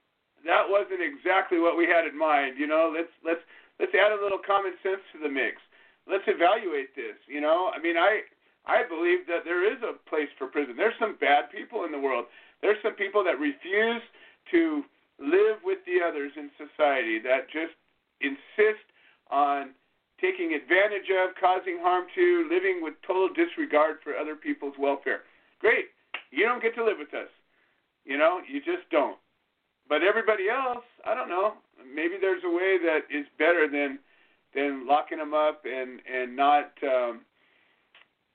that wasn't exactly what we had in mind. You know, let's let's let's add a little common sense to the mix let's evaluate this. You know, I mean, I I believe that there is a place for prison. There's some bad people in the world. There's some people that refuse to live with the others in society that just insist on taking advantage of, causing harm to, living with total disregard for other people's welfare. Great. You don't get to live with us. You know, you just don't. But everybody else, I don't know. Maybe there's a way that is better than than locking them up and and not um,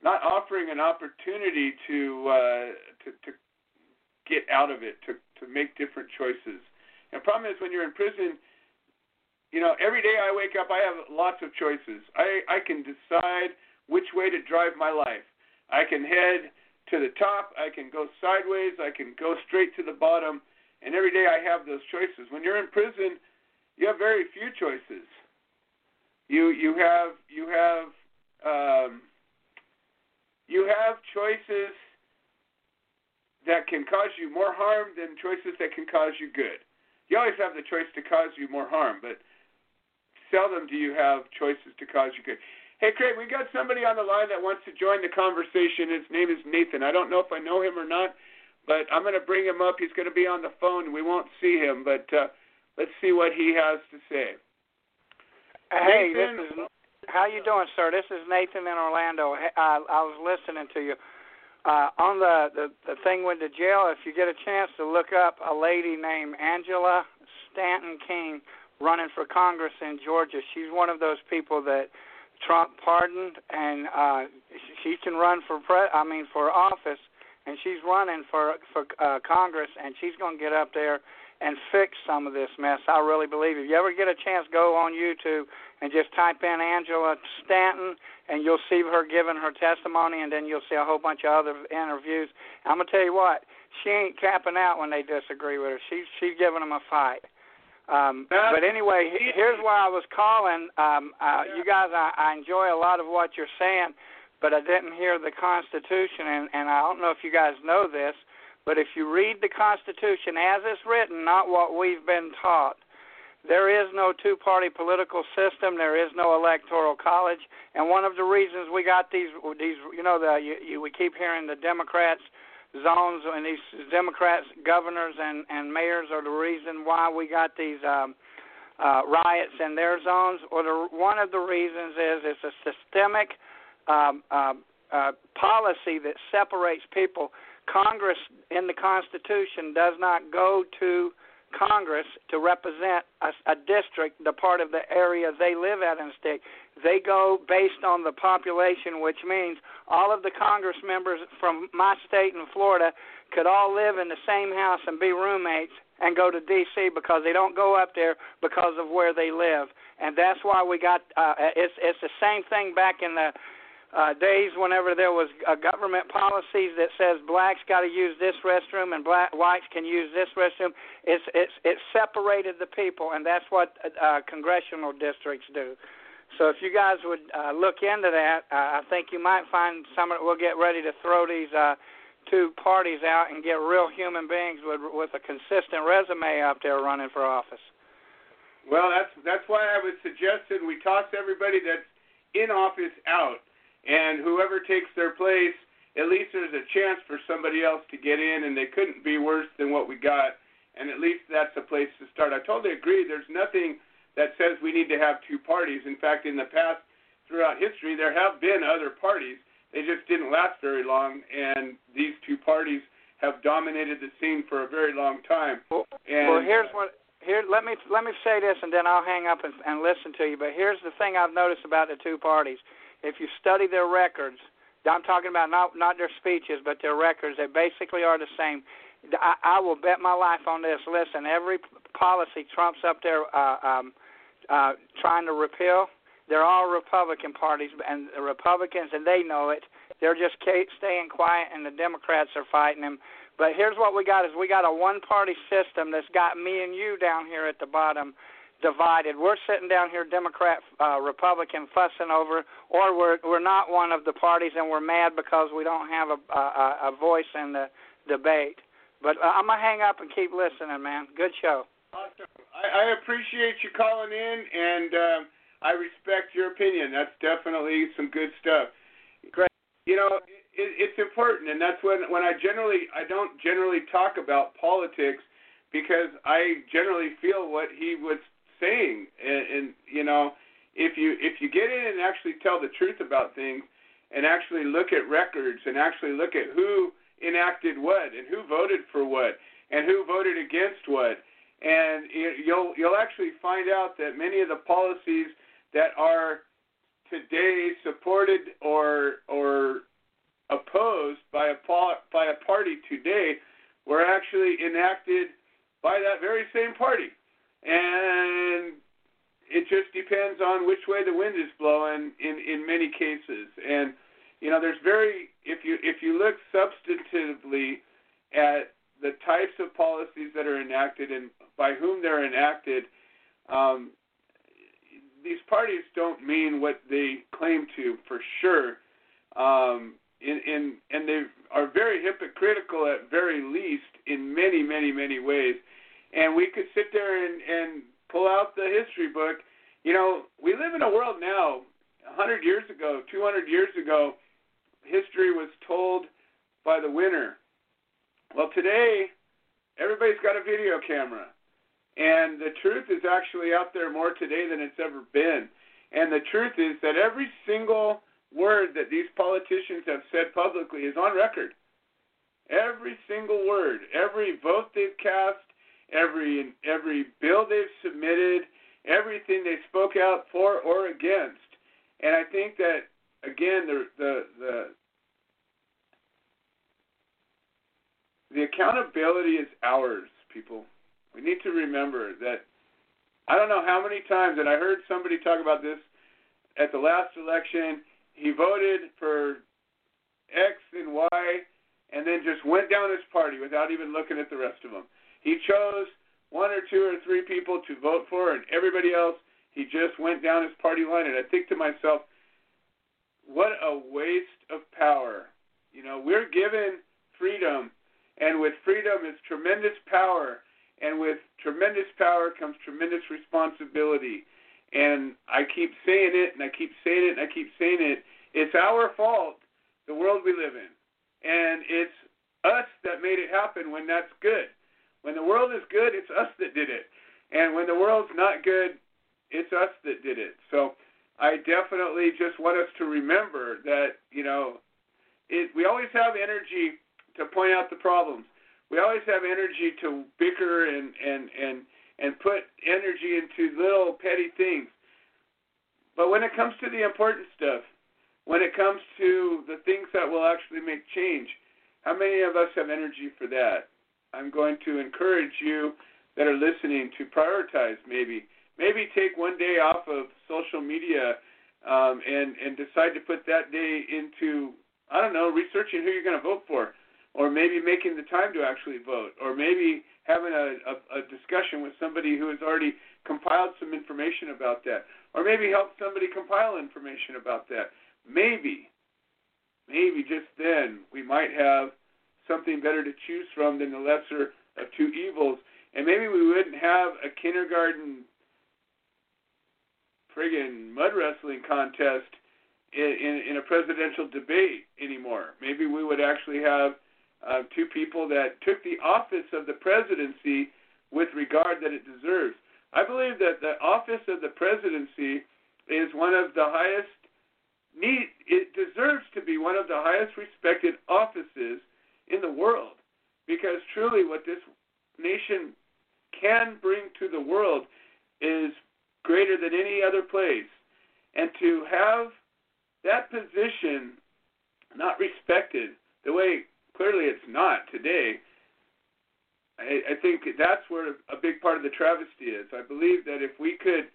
not offering an opportunity to uh, to to get out of it, to to make different choices. And the problem is when you're in prison, you know, every day I wake up, I have lots of choices. I I can decide which way to drive my life. I can head to the top. I can go sideways. I can go straight to the bottom. And every day I have those choices. When you're in prison, you have very few choices you you have you have um, you have choices that can cause you more harm than choices that can cause you good. You always have the choice to cause you more harm, but seldom do you have choices to cause you good. Hey, Craig, we got somebody on the line that wants to join the conversation. His name is Nathan. I don't know if I know him or not, but I'm going to bring him up. He's going to be on the phone. We won't see him, but uh, let's see what he has to say. Hey, Nathan. this is how you doing, sir? This is Nathan in Orlando. I, I was listening to you uh, on the, the the thing with the jail. If you get a chance to look up a lady named Angela Stanton King running for Congress in Georgia, she's one of those people that Trump pardoned, and uh, she can run for pre- I mean for office, and she's running for for uh, Congress, and she's going to get up there and fix some of this mess. I really believe. If you ever get a chance, go on YouTube and just type in Angela Stanton, and you'll see her giving her testimony, and then you'll see a whole bunch of other interviews. I'm gonna tell you what, she ain't capping out when they disagree with her. She's she's giving them a fight. Um, but anyway, here's why I was calling. Um, uh, you guys, I, I enjoy a lot of what you're saying, but I didn't hear the Constitution, and, and I don't know if you guys know this. But if you read the Constitution as it's written, not what we've been taught, there is no two party political system. There is no electoral college. And one of the reasons we got these, these you know, the, you, you, we keep hearing the Democrats zones and these Democrats governors and, and mayors are the reason why we got these um, uh, riots in their zones. Or the, one of the reasons is it's a systemic um, uh, uh, policy that separates people Congress in the Constitution does not go to Congress to represent a, a district, the part of the area they live at the state. They go based on the population, which means all of the Congress members from my state in Florida could all live in the same house and be roommates and go to D.C. because they don't go up there because of where they live, and that's why we got. Uh, it's it's the same thing back in the uh, days whenever there was uh, government policies that says blacks got to use this restroom and black whites can use this restroom. It's it's it separated the people, and that's what uh, congressional districts do. So if you guys would uh, look into that, uh, I think you might find some. We'll get ready to throw these uh, two parties out and get real human beings with with a consistent resume up there running for office. Well, that's that's why I was suggesting we toss everybody that's in office out and whoever takes their place, at least there's a chance for somebody else to get in, and they couldn't be worse than what we got. And at least that's a place to start. I totally agree. There's nothing that says we need to have two parties. In fact, in the past, throughout history, there have been other parties. They just didn't last very long, and these two parties have dominated the scene for a very long time. Well, and, well here's what here let me let me say this, and then I'll hang up and, and listen to you. But here's the thing I've noticed about the two parties if you study their records, I'm talking about not not their speeches, but their records. They basically are the same. I, I will bet my life on this. Listen, every policy Trump's up there uh, um, uh, trying to repeal. They're all Republican parties, and the Republicans, and they know it. They're just staying quiet, and the Democrats are fighting them. But here's what we got: is we got a one-party system that's got me and you down here at the bottom divided. We're sitting down here, Democrat, uh, Republican, fussing over, or we're we're not one of the parties, and we're mad because we don't have a a, a voice in the debate. But uh, I'm gonna hang up and keep listening, man. Good show. Awesome. I, I appreciate you calling in, and uh, I respect your opinion. That's definitely some good stuff. Great. You know, it, it's important, and that's when when I generally I don't generally talk about politics because I generally feel what he was saying, and, and you know, if you if you get in and actually tell the truth about things, and actually look at records, and actually look at who enacted what, and who voted for what, and who voted against what, and you'll you'll actually find out that many of the policies that are today supported or or opposed by a by a party today were actually enacted by that very same party, and it just depends on which way the wind is blowing in in many cases. And you know, there's very if you if you look substantively at the types of policies that are enacted and by whom they're enacted, um, these parties don't mean what they claim to for sure. Um, in, in and they are very hypocritical at very least in many many many ways. And we could sit there and and pull out the history book. You know we live in a world now a hundred years ago two hundred years ago history was told by the winner well today everybody's got a video camera and the truth is actually out there more today than it's ever been and the truth is that every single word that these politicians have said publicly is on record. Every single word, every vote they've cast, every every bill they've submitted, everything they spoke out for or against. And I think that again the the the the accountability is ours, people. We need to remember that I don't know how many times, and I heard somebody talk about this at the last election he voted for X and Y and then just went down his party without even looking at the rest of them. He chose one or two or three people to vote for, and everybody else, he just went down his party line. And I think to myself, what a waste of power. You know, we're given freedom, and with freedom is tremendous power, and with tremendous power comes tremendous responsibility. And I keep saying it, and I keep saying it, and I keep saying it. It's our fault, the world we live in. And it's us that made it happen when that's good. When the world is good, it's us that did it. And when the world's not good, it's us that did it. So I definitely just want us to remember that, you know, it, we always have energy to point out the problems. We always have energy to bicker and, and, and and put energy into little petty things. But when it comes to the important stuff, when it comes to the things that will actually make change, how many of us have energy for that? I'm going to encourage you that are listening to prioritize maybe. Maybe take one day off of social media um, and, and decide to put that day into, I don't know, researching who you're going to vote for, or maybe making the time to actually vote, or maybe having a, a, a discussion with somebody who has already compiled some information about that, or maybe help somebody compile information about that. Maybe, maybe just then we might have something better to choose from than the lesser of two evils, and maybe we wouldn't have a kindergarten friggin' mud wrestling contest in, in, in a presidential debate anymore. Maybe we would actually have uh, two people that took the office of the presidency with regard that it deserves. I believe that the office of the presidency is one of the highest need it deserves to be one of the highest respected offices in the world because truly what this nation can bring to the world is greater than any other place and to have that position not respected the way Clearly, it's not today. I, I think that's where a big part of the travesty is. I believe that if we could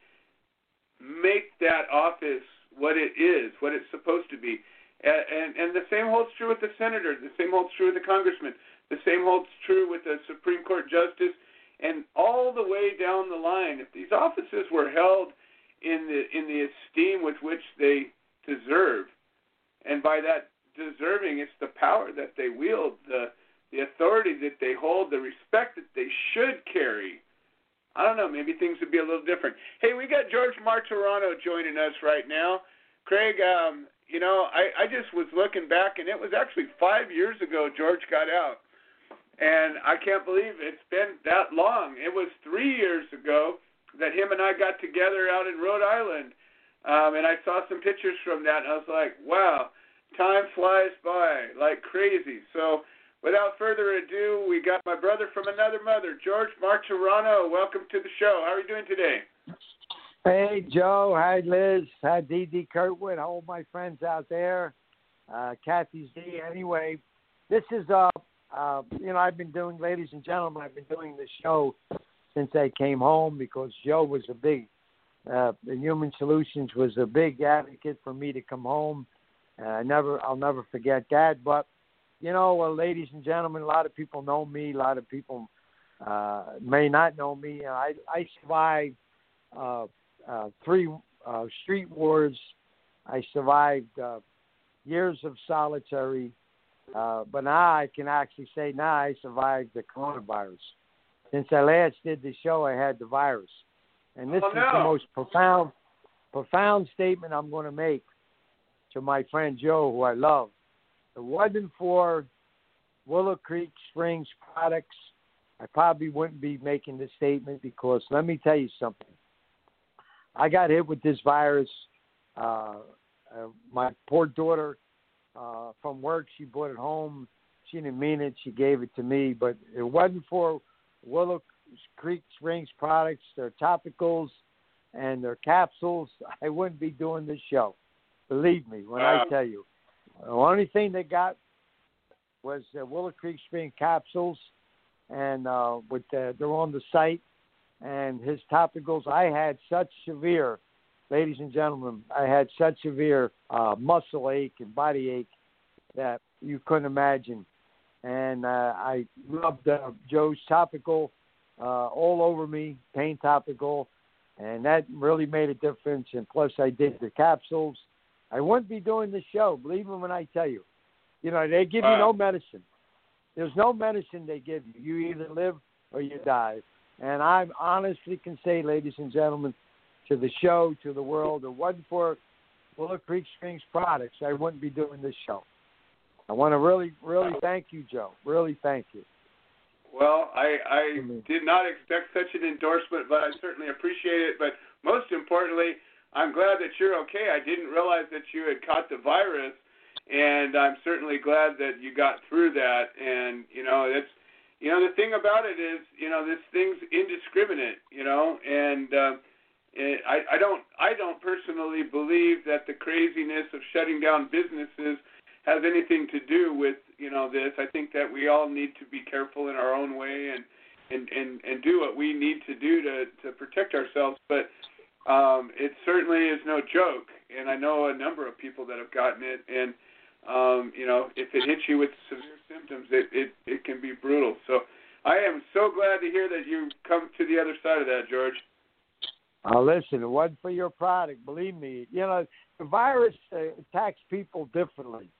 make that office what it is, what it's supposed to be. And, and, and the same holds true with the senator. The same holds true with the congressman. The same holds true with the Supreme Court justice, and all the way down the line. If these offices were held in the in the esteem with which they deserve, and by that deserving, it's the power that they wield, the the authority that they hold, the respect that they should carry. I don't know, maybe things would be a little different. Hey, we got George Martorano joining us right now. Craig, um, you know, I, I just was looking back, and it was actually five years ago George got out. And I can't believe it's been that long. It was three years ago that him and I got together out in Rhode Island. Um, and I saw some pictures from that, and I was like, wow, time flies by like crazy. So without further ado, we got my brother from another mother, George Martorano. Welcome to the show. How are you doing today? Hey, Joe. Hi, Liz. Hi, Dee Dee Kurtwood. All my friends out there. Uh, Kathy Z. Anyway, this is, uh, uh, you know, I've been doing, ladies and gentlemen, I've been doing this show since I came home because Joe was a big, uh, Human Solutions was a big advocate for me to come home. Uh, I never, I'll never forget that. But you know, well, ladies and gentlemen, a lot of people know me. A lot of people uh, may not know me. I I survived uh, uh, three uh, street wars. I survived uh, years of solitary, uh, but now I can actually say now I survived the coronavirus. Since I last did the show, I had the virus, and this oh, is the most profound, profound statement I'm going to make to my friend Joe, who I love if it wasn't for Willow Creek Springs products, I probably wouldn't be making this statement because let me tell you something. I got hit with this virus. Uh, uh, my poor daughter uh, from work, she brought it home. She didn't mean it. She gave it to me, but it wasn't for Willow Creek Springs products, their topicals, and their capsules. [LAUGHS] I wouldn't be doing this show. Believe me when Wow. I tell you. The only thing they got was uh, Willow Creek Spring capsules, and uh, with the, they're on the site. And his topicals, I had such severe, ladies and gentlemen, I had such severe uh, muscle ache and body ache that you couldn't imagine. And uh, I rubbed uh, Joe's topical uh, all over me, pain topical, and that really made a difference. And plus, I did the capsules. I wouldn't be doing the show, believe me when I tell you. You know, they give you no medicine. There's no medicine they give you. You either live or you die. And I honestly can say, ladies and gentlemen, to the show, to the world, it wasn't for Willow Creek Springs products, I wouldn't be doing this show. I want to really, really thank you, Joe. Really thank you. Well, I, I Mhm. did not expect such an endorsement, but I certainly appreciate it. But most importantly, I'm glad that you're okay. I didn't realize that you had caught the virus, and I'm certainly glad that you got through that. And you know, it's you know the thing about it is you know this thing's indiscriminate. You know, and uh, it, I, I don't I don't personally believe that the craziness of shutting down businesses has anything to do with you know this. I think that we all need to be careful in our own way and and and and do what we need to do to to protect ourselves. But um, it certainly is no joke, and I know a number of people that have gotten it. And um, you know, if it hits you with severe symptoms, it it it can be brutal. So I am so glad to hear that you come to the other side of that, George. Uh, listen, it wasn't for your product. Believe me, you know the virus uh, attacks people differently.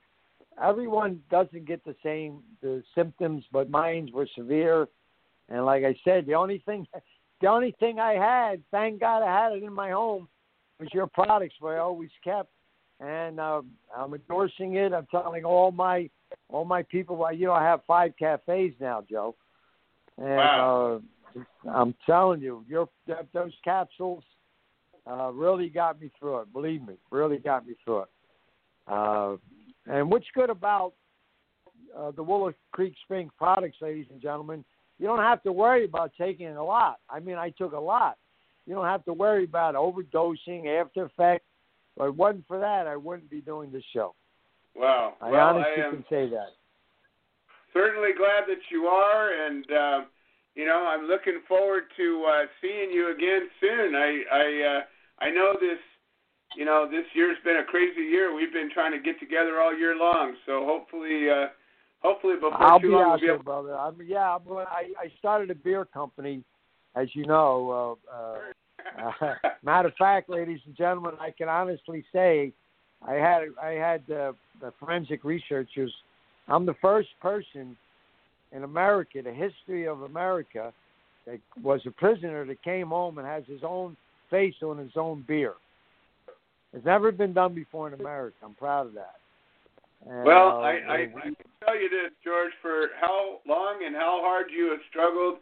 Everyone doesn't get the same the symptoms, but mine were severe. And like I said, the only thing, the only thing I had, thank God I had it in my home, was your products, where I always kept. And uh, I'm endorsing it. I'm telling all my all my people. Well, you know, I have five cafes now, Joe. And Wow. uh, I'm telling you, your those capsules uh, really got me through it. Believe me, really got me through it. Uh, and what's good about uh, the Willow Creek Spring products, ladies and gentlemen, you don't have to worry about taking a lot. I mean, I took a lot. You don't have to worry about overdosing, after effect. If it wasn't for that, I wouldn't be doing this show. Wow. I well, honestly I can say that. certainly glad that you are, and uh, you know I'm looking forward to uh, seeing you again soon. I I uh, I know this, you know, this year's been a crazy year. We've been trying to get together all year long. So hopefully, uh, hopefully before I'll too be long out we'll be able. brother. I'm, yeah, I'm going. I I started a beer company, as you know. Uh, uh, uh, [LAUGHS] matter of fact, ladies and gentlemen, I can honestly say, I had I had uh, the forensic researchers. I'm the first person in America, the history of America, that was a prisoner that came home and has his own face on his own beer. It's never been done before in America. I'm proud of that. And, Well, uh, I, I, I can tell you this, George, for how long and how hard you have struggled,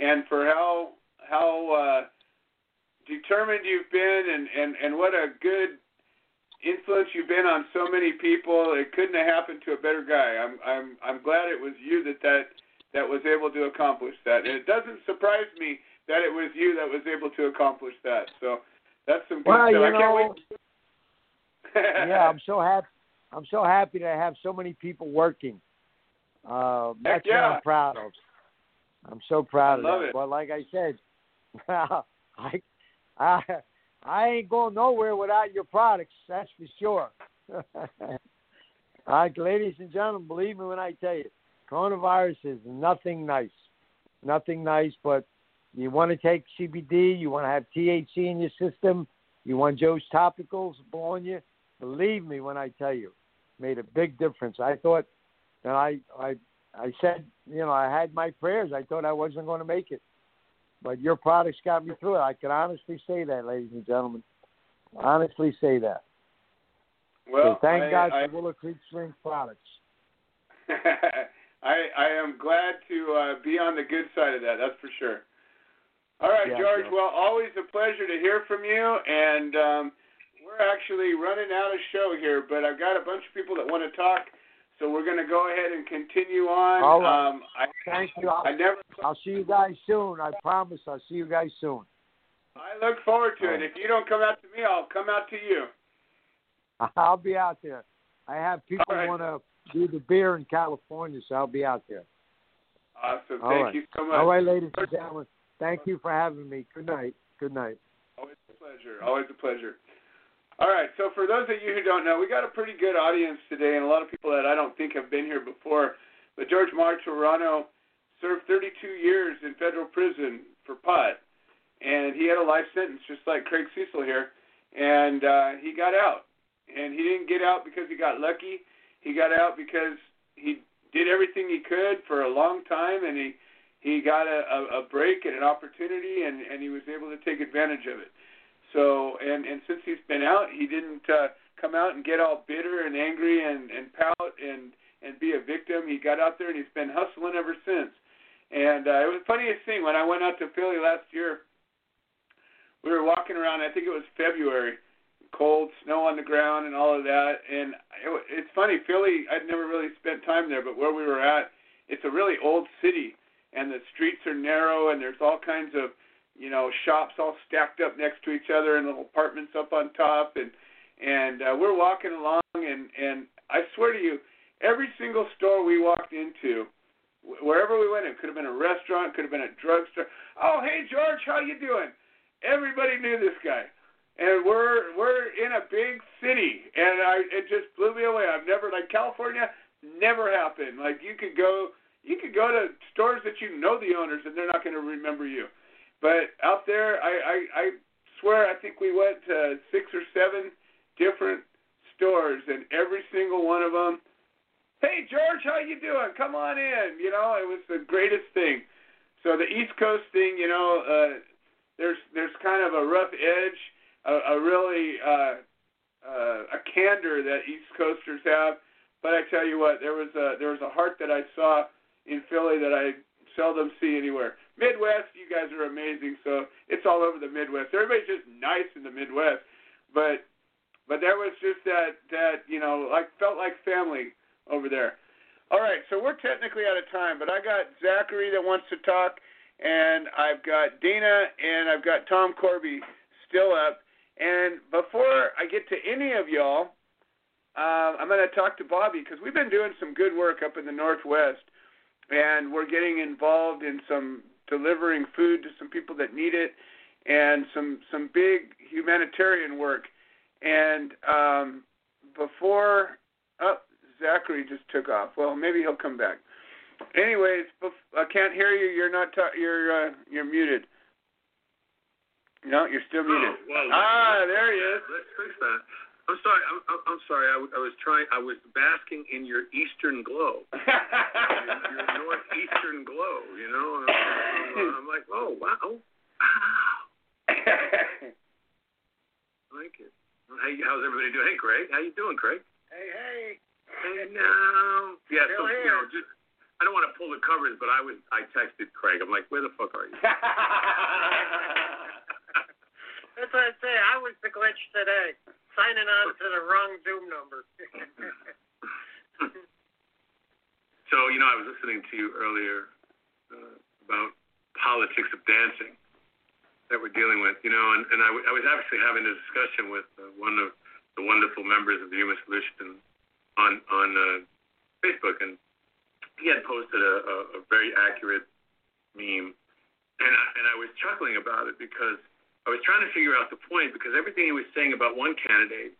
and for how how uh, determined you've been, and, and and what a good influence you've been on so many people. It couldn't have happened to a better guy. I'm I'm I'm glad it was you that that that was able to accomplish that. And it doesn't surprise me that it was you that was able to accomplish that. So that's some good Well, stuff. you I can't wait. [LAUGHS] yeah, I'm so happy. I'm so happy to have so many people working. Uh, that's what. I'm proud of. I'm so proud I of that. it. But like I said, [LAUGHS] I, I, I ain't going nowhere without your products. That's for sure. [LAUGHS] All right, ladies and gentlemen, believe me when I tell you, coronavirus is nothing nice. Nothing nice, but you want to take CBD, you want to have THC in your system, you want Joe's topicals blowing you. Believe me when I tell you, made a big difference. I thought and I I I said, you know, I had my prayers. I thought I wasn't going to make it, but your products got me through it. I can honestly say that, ladies and gentlemen. Honestly say that. well, so thank I, God I, for Willow Creek Spring products. [LAUGHS] I I am glad to uh, be on the good side of that. That's for sure. All right, Yeah, George. Joe. Well, always a pleasure to hear from you. And um, we're actually running out of show here, but I've got a bunch of people that want to talk, so we're going to go ahead and continue on. All right. Um, I Thank you. I'll, I never. I'll see you guys soon. I promise. I'll see you guys soon. I look forward to it. If you don't come out to me, I'll come out to you. [LAUGHS] I'll be out there. I have people right. want to do the beer in California, so I'll be out there. Awesome. All Thank right. you so much. All right, ladies and gentlemen. Thank you for having me. Good night. Good night. Always a pleasure. Always a pleasure. All right. So for those of you who don't know, we got a pretty good audience today, and a lot of people that I don't think have been here before. But George Martorano served 32 years in federal prison for pot, and he had a life sentence, just like Craig Cesal here. And uh, he got out, and he didn't get out because he got lucky. He got out because he did everything he could for a long time, and he he got a, a, a break and an opportunity, and and he was able to take advantage of it. So, and and since he's been out, he didn't uh, come out and get all bitter and angry and and pout and and be a victim. He got out there and he's been hustling ever since. And uh, it was the funniest thing when I went out to Philly last year. We were walking around. I think it was February, cold, snow on the ground, and all of that. And it, it's funny, Philly. I'd never really spent time there, but where we were at, it's a really old city, and the streets are narrow, and there's all kinds of you know, shops all stacked up next to each other and little apartments up on top and and uh, we're walking along and and I swear to you, every single store we walked into, wherever we went, it could have been a restaurant, could have been a drugstore. Oh, hey George, how you doing? Everybody knew this guy, and we're we're in a big city, and I it just blew me away. I've never like California, never happened. Like you could go you could go to stores that you know the owners, and they're not going to remember you. But out there, I, I, I swear, I think we went to six or seven different stores, and every single one of them, hey George, how you doing? Come on in. You know, it was the greatest thing. So the East Coast thing, you know, uh, there's there's kind of a rough edge, a, a really uh, uh, a candor that East Coasters have. But I tell you what, there was a there was a heart that I saw in Philly that I seldom see anywhere. Midwest, you guys are amazing. So it's all over the Midwest. Everybody's just nice in the Midwest, but but there was just that that you know like felt like family over there. All right, so we're technically out of time, but I got Zachary that wants to talk, and I've got Dana and I've got Tom Corby still up. And before I get to any of y'all, uh, I'm going to talk to Bobby because we've been doing some good work up in the Northwest, and we're getting involved in some delivering food to some people that need it, and some some big humanitarian work. And um, before, oh, Zachary just took off. Well, maybe he'll come back. Anyways, I can't hear you. You're not. Ta- you're uh, you're muted. No, you're still muted. Oh, well, ah, there he is. Let's fix that. I'm sorry. I'm, I'm, sorry. I, w- I was trying. I was basking in your eastern glow, [LAUGHS] your, your northeastern glow. You know. I'm, I'm, I'm like, oh wow, wow. [LAUGHS] like it. Hey, how's everybody doing? Hey, Craig. How you doing, Craig? Hey, hey. Hey, now. Yeah. Still so here. you know, just. I don't want to pull the covers, but I was. I texted Craig. I'm like, where the fuck are you? [LAUGHS] That's what I say. I was the glitch today, signing on to the wrong Zoom number. [LAUGHS] So, you know, I was listening to you earlier uh, about politics of dancing that we're dealing with, you know, and, and I, w- I was actually having a discussion with uh, one of the wonderful members of the Human Solution on on uh, Facebook, and he had posted a, a, a very accurate meme, and I, and I was chuckling about it because I was trying to figure out the point because everything he was saying about one candidate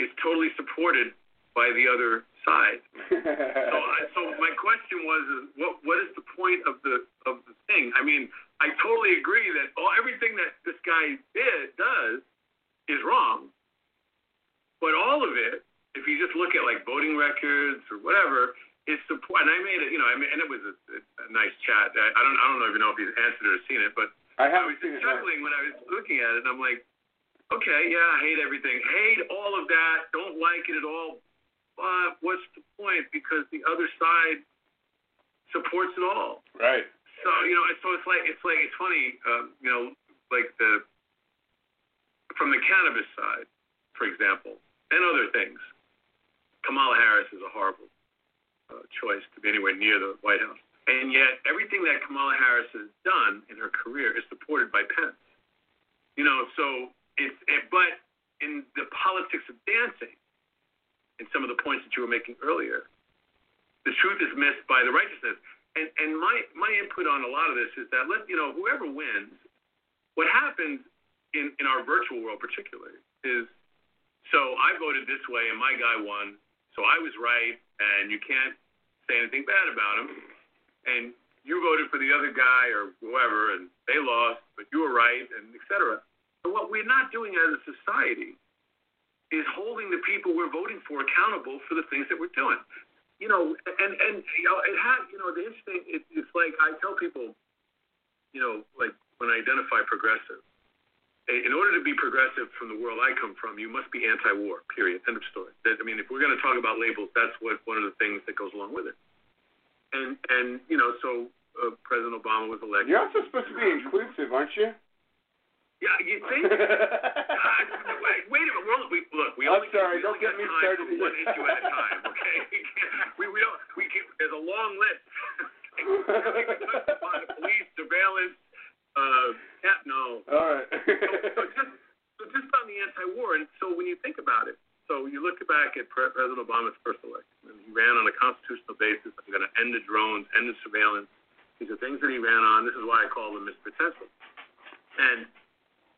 is totally supported by the other side. [LAUGHS] So, I, so my question was, is what what is the point of the of the thing? I mean, I totally agree that all everything that this guy did does is wrong, but all of it, if you just look at like voting records or whatever, is support. And I made it, you know, I mean, and it was a, a nice chat. I, I don't I don't know if you know if he's answered it or seen it, but I I haven't was seen just it. chuckling when I was looking at it, and I'm like, okay, yeah, I hate everything, hate all of that, don't like it at all. But what's the point? Because the other side supports it all. Right. So you know, so it's like it's like it's funny, um, you know, like the from the cannabis side, for example, and other things. Kamala Harris is a horrible uh, choice to be anywhere near the White House, and yet everything that Kamala Harris has done in her career is supported by Pence. You know, so it's it, but in the politics of dancing, in some of the points that you were making earlier, the truth is missed by the righteousness. And and my my input on a lot of this is that let you know whoever wins, what happens in in our virtual world particularly is so I voted this way and my guy won, so I was right and you can't say anything bad about him, and you voted for the other guy or whoever and they lost, but you were right and et cetera. But what we're not doing as a society is holding the people we're voting for accountable for the things that we're doing you know, and and you know, it has, you know, the interesting. It, it's like I tell people, you know, like when I identify progressive, in order to be progressive from the world I come from, you must be anti-war. Period. End of story. That, I mean, if we're going to talk about labels, that's what one of the things that goes along with it. And and you know, so uh, President Obama was elected. You're also supposed to be inclusive, aren't you? Yeah, you think? [LAUGHS] God, wait, wait a minute. We're, we, look, we I'm only sorry, we don't only get me started for one issue at a time. [LAUGHS] Okay, [LAUGHS] we we don't we can, there's a long list. we the police surveillance. Uh, yeah, no. All right. so, so just so just on the anti-war, and so when you think about it, so you look back at President Obama's first election, ran on a constitutional basis. I'm going to end the drones, end the surveillance. These are things that he ran on. This is why I call them Mr. Tesla. And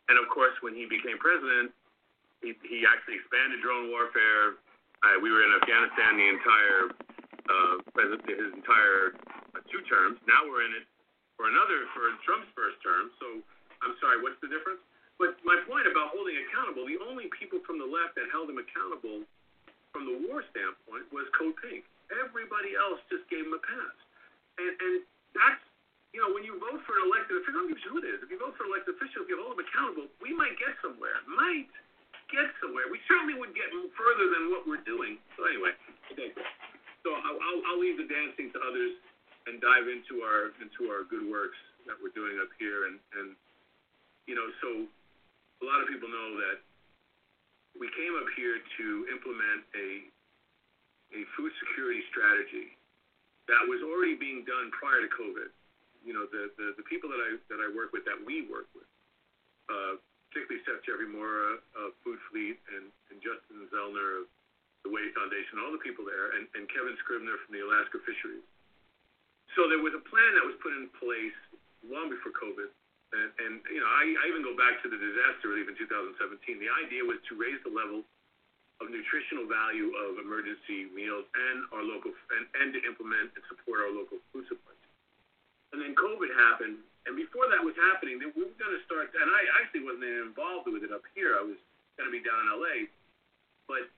and of course, when he became president, he, he actually expanded drone warfare. Uh, we were in Afghanistan the entire uh, president, his entire uh, two terms. Now we're in it for another for Trump's first term. So I'm sorry, what's the difference? But my point about holding accountable, the only people from the left that held him accountable from the war standpoint was Code Pink. Everybody else just gave him a pass. And, and that's, you know, when you vote for an elected official, I don't give who it is. If you vote for an elected official, if you hold them accountable, we might get somewhere. Might get somewhere. We certainly would get further than what we're doing. So anyway. So I'll, I'll, I'll leave the dancing to others and dive into our into our good works that we're doing up here. And, and you know, so a lot of people know that we came up here to implement a a food security strategy that was already being done prior to COVID. You know, the, the, the people that I that I work with, that we work with, uh, particularly Chef Jeffrey Mora of Food Fleet and, and Justin Zellner of the Wave Foundation, all the people there, and, and Kevin Scribner from the Alaska Fisheries. So there was a plan that was put in place long before COVID And, you know, I, I even go back to the disaster relief in 2017. The idea was to raise the level of nutritional value of emergency meals and our local and, and to implement and support our local food supply. And then COVID happened, and before that was happening, we were going to start. And I actually wasn't involved with it up here. I was going to be down in LA, but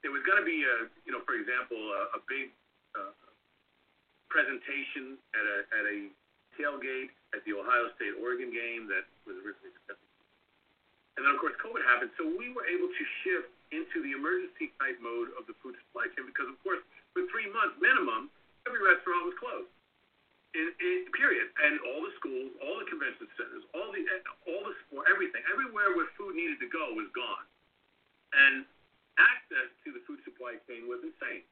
there was going to be a, you know, for example, a, a big uh, presentation at a at a tailgate at the Ohio State Oregon game that was originally scheduled. And then of course COVID happened, so we were able to shift into the emergency type mode of the food supply chain because, of course, for three months minimum, every restaurant was closed. In, in, period. And all the schools, all the convention centers, all the all the sport, everything, everywhere where food needed to go was gone. And access to the food supply chain was insane.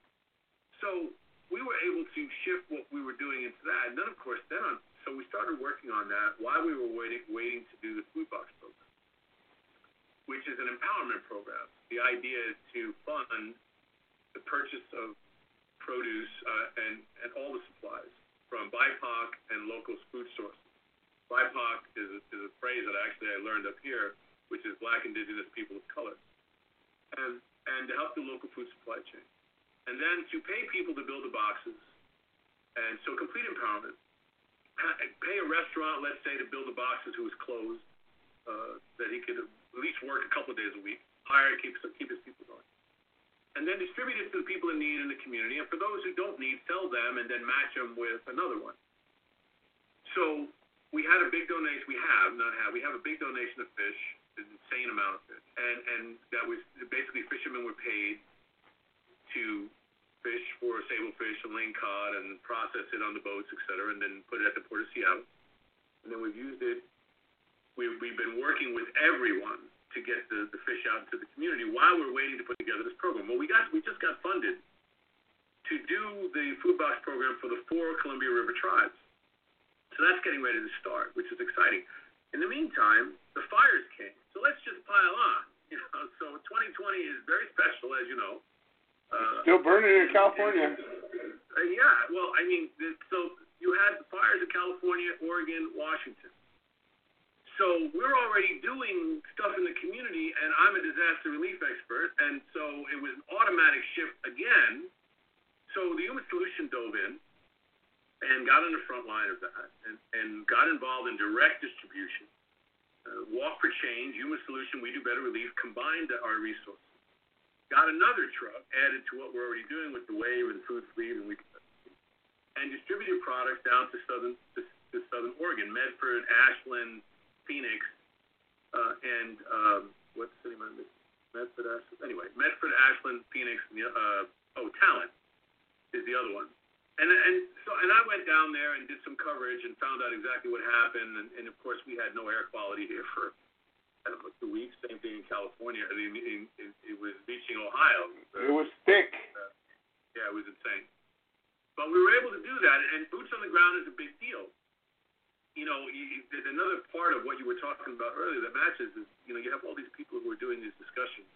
So we were able to shift what we were doing into that. And then, of course, then on, so we started working on that while we were waiting, waiting to do the food box program which is an empowerment program. The idea is to fund the purchase of produce uh, and, and all the supplies from BIPOC and local food sources. BIPOC is a, is a phrase that actually I learned up here, which is Black, Indigenous, People of Color, and and to help the local food supply chain, and then to pay people to build the boxes, and so complete empowerment. Pay a restaurant, let's say, to build the boxes who is closed, uh, that he could at least work a couple of days a week, hire, keep, keep his people going. And then distribute it to the people in need in the community. And for those who don't need, sell them and then match them with another one. So we had a big donation. We have, not have, we have a big donation of fish, an insane amount of fish. And, and that was basically fishermen were paid to fish for sablefish and ling cod and process it on the boats, et cetera, and then put it at the port of Seattle. And then we've used it we've, we've been working with everyone to get the, the fish out into the community while we're waiting to put together this program. Well, we got we just got funded to do the food box program for the four Columbia River tribes. So that's getting ready to start, which is exciting. In the meantime, the fires came. So let's just pile on. [LAUGHS] You know, so 2020 is very special, as you know. Uh, Still burning in California. Uh, yeah, well, I mean, so you had the fires in California, Oregon, Washington. So we're already doing stuff in the community, and I'm a disaster relief expert, and so it was an automatic shift again. So the Human Solution dove in and got on the front line of that, and, and got involved in direct distribution. Uh, Walk for Change, Human Solution, We Do Better Relief combined our resources. Got another truck added to what we're already doing with the Wave and Food Fleet, and we and distributed products down to southern to, to southern Oregon, Medford, Ashland, Phoenix, uh, and um, what's the name of it? Medford, Ashland. Anyway, Medford, Ashland, Phoenix, and the, uh, oh, Talent is the other one. And and so and I went down there and did some coverage and found out exactly what happened. And, and of course, we had no air quality here for I don't two weeks. Same thing in California. I mean, it, it, it was reaching Ohio. It was thick. Uh, yeah, it was insane. But we were able to do that, and boots on the ground is a big deal you know, you, another part of what you were talking about earlier that matches is, you know, you have all these people who are doing these discussions,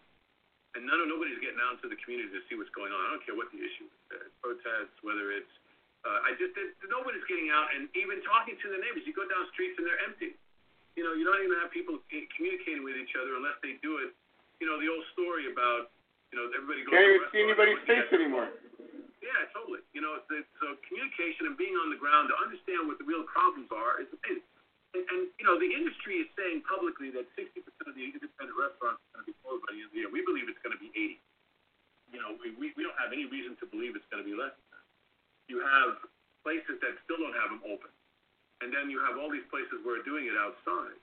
and none of nobody's getting out into the community to see what's going on. I don't care what the issue is, uh, protests, whether it's, uh, I just nobody's getting out and even talking to the neighbors. You go down streets and they're empty. You know, you don't even have people communicating with each other unless they do it. You know, the old story about, you know, everybody goes. Can't even see anybody's face anymore. Yeah, totally. You know, the, so communication and being on the ground to understand what the real problems are is amazing. And, and you know, the industry is saying publicly that 60% of the independent restaurants are going to be closed by the end of the year. We believe it's going to be 80. You know, we, we, we don't have any reason to believe it's going to be less. You have places that still don't have them open. And then you have all these places where are doing it outside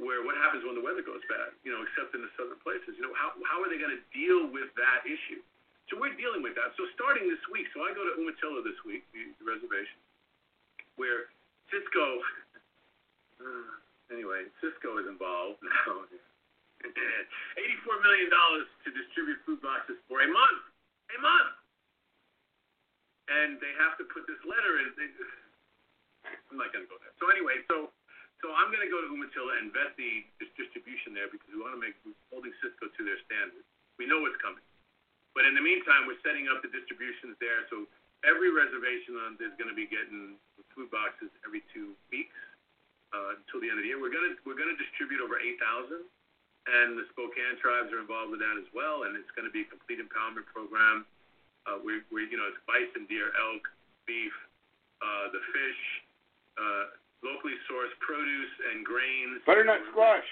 where what happens when the weather goes bad, you know, except in the southern places. You know, how, how are they going to deal with that issue? So we're dealing with that. So starting this week, so I go to Umatilla this week, the, the reservation, where Sysco, uh, [SIGHS] anyway, Sysco is involved now. [LAUGHS] $84 million to distribute food boxes for a month. A month! And they have to put this letter in. They, I'm not going to go there. So anyway, so so I'm going to go to Umatilla and vet the distribution there because we want to make holding Sysco to their standards. We know what's coming. But in the meantime, we're setting up the distributions there. So every reservation on is going to be getting food boxes every two weeks. uh, until the end of the year. We're gonna we're gonna distribute over 8,000, and the Spokane tribes are involved with that as well. And it's going to be a complete empowerment program. Uh, we we you know it's bison, deer, elk, beef, uh, the fish, uh, locally sourced produce and grains. Butternut squash.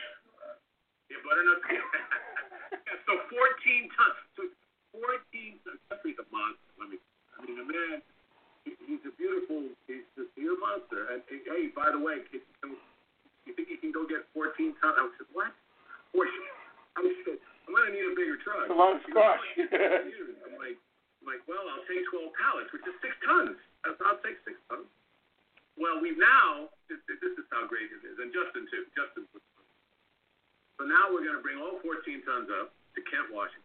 Yeah, butternut. [LAUGHS] so 14 tons. So 14 tons. Jeffrey's a monster. Let me. I mean, the man. he- He's a beautiful. He's just he's a monster. And hey, by the way, can, can, you think he can go get 14 tons? I said, what? 14? I said, I'm gonna need a bigger truck. It's a lot of squash. [LAUGHS] I'm like, I'm like, well, I'll take 12 pallets, which is six tons. I'll take six tons. Well, we've now. This, this is how great it is, and Justin too. Justin. So now we're going to bring all 14 tons up to Kent, Washington.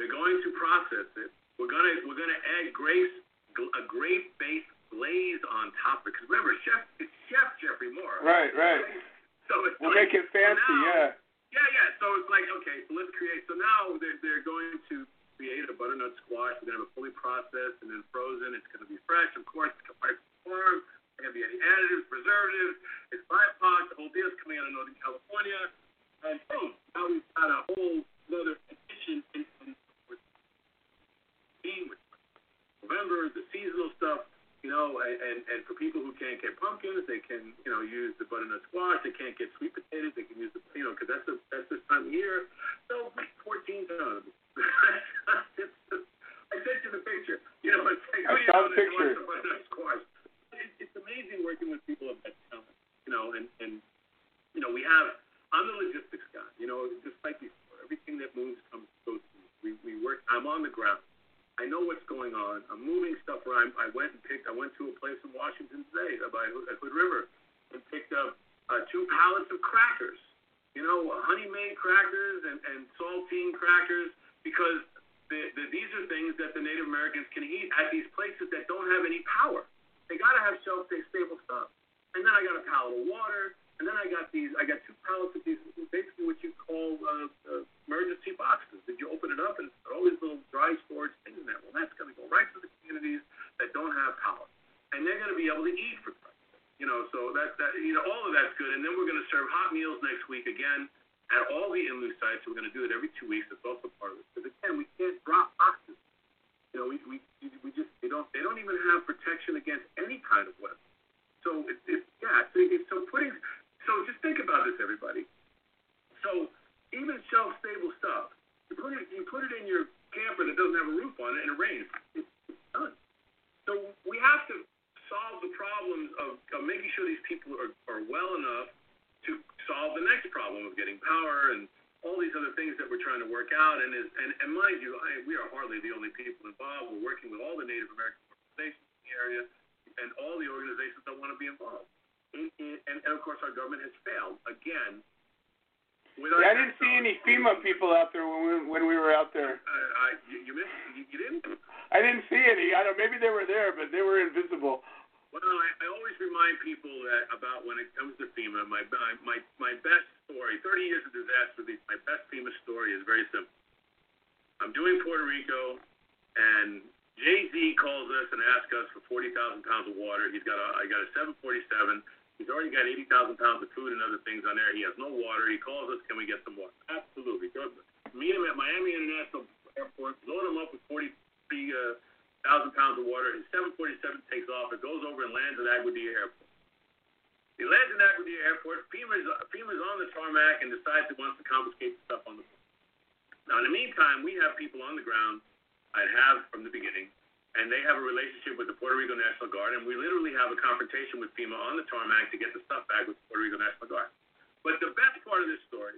They're going to process it. We're going to we're going to add grace a grape based glaze on top of it. Because remember, Chef it's Chef Jeffrey Moore. right, right. So it's We'll like, make it fancy, so now, yeah. yeah, yeah. So it's like, okay, so let's create. So now they're, they're going to create a butternut squash. Going to have it fully processed and then frozen. It's going to be fresh, of course. It's right from the farm. There going to be any additives, preservatives. It's BIPOC. The whole deal's coming out of Northern California. And boom, now we've got a whole other addition in, in with with November, the seasonal stuff. You know, and, and for people who can't get pumpkins, they can you know use the butternut squash. They can't get sweet potatoes. They can use the you know because that's the that's this time of year. So 14 tons. It's just- I sent you the picture. You know, it's like, I who do you saw know the picture. the butternut squash? It, it's amazing working with people of that talent. You know, and and you know we have. I'm the logistics guy. You know, just like before, everything that moves comes goes through. We we work. I'm on the ground. I know what's going on. I'm moving stuff around. I went and picked. I went to a place in Washington today by at Hood River and picked up uh, two pallets of crackers. You know, honey made crackers and and saltine crackers because the, the, these are things that the Native Americans can eat at these places that don't have any power. They got to have shelf stable stuff. And then I got a pallet of water. And then I got these. I got two pallets of these, basically what you call uh, uh, emergency boxes. Did you open it up and it's all these little dry storage things in there? Well, that's going to go right to the communities that don't have power, and they're going to be able to eat for. You know, so that that you know all of that's good. And then we're going to serve hot meals next week again at all the in-lieu sites. We're going to do it every two weeks. That's also part of it. Because again, we can't drop boxes. You know, we we we just they don't they don't even have protection against any kind of weather. So it's it's yeah. So, it's, so putting so just think about this, everybody. So even shelf-stable stuff, you put it you put it in your camper that doesn't have a roof on it, and it rains. It's, it's done. So we have to solve the problems of, of making sure these people are, are well enough to solve the next problem of getting power and all these other things that we're trying to work out. And is and, and mind you, I, we are hardly the only people involved. We're working with all the Native American organizations in the area and all the organizations that want to be involved. And, and, and of course, our government has failed again. Yeah, I didn't see any FEMA people out there when we when we were out there. Uh, I, you, you missed. You, you didn't. I didn't see any. I don't. Maybe they were there, but they were invisible. Well, I, I always remind people that about when it comes to FEMA, my my my best story. 30 years of disaster. My best FEMA story is very simple. I'm doing Puerto Rico, and Jay Z calls us and asks us for 40,000 pounds of water. He's got a I got a 747. He's already got 80,000 pounds of food and other things on there. He has no water. He calls us, can we get some water? Absolutely. Meet him at Miami International Airport. Load him up with 43,000 uh, pounds of water. His 747 takes off. It goes over and lands at Aguadilla Airport. He lands at Aguadilla Airport. FEMA's, FEMA's on the tarmac and decides it wants to confiscate the stuff on the plane. Now, in the meantime, we have people on the ground. I have from the beginning and they have a relationship with the Puerto Rico National Guard, and we literally have a confrontation with FEMA on the tarmac to get the stuff back with the Puerto Rico National Guard. But the best part of this story,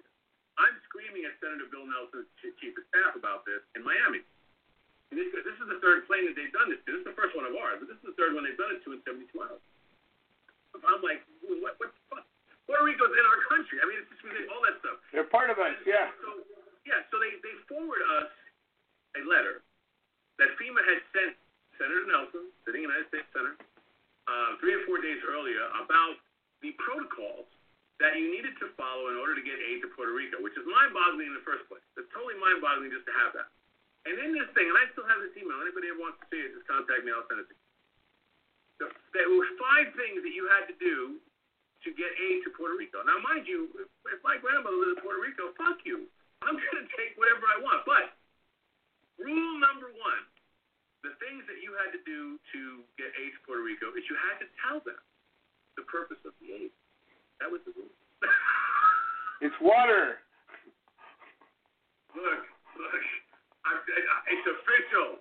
I'm screaming at Senator Bill Nelson's chief of staff about this in Miami. And this, this is the third plane that they've done this to. This is the first one of ours, but this is the third one they've done it to in 72 hours. I'm like, what, what the fuck? Puerto Rico's in our country. I mean, it's just all that stuff. They're part of us, yeah. So, yeah, so they, they forward us a letter that FEMA had sent Senator Nelson, sitting United States Senate, uh, three or four days earlier about the protocols that you needed to follow in order to get aid to Puerto Rico, which is mind-boggling in the first place. It's totally mind-boggling just to have that. And in this thing, and I still have this email. Anybody ever wants to see it, just contact me. I'll send it to you. So, there were five things that you had to do to get aid to Puerto Rico. Now, mind you, if, if my grandmother lived in Puerto Rico, fuck you. I'm [LAUGHS] going to take whatever I want. But rule number one, the things that you had to do to get aid to Puerto Rico is you had to tell them the purpose of the aid. That was the rule. It's water. [LAUGHS] look, look, it's official.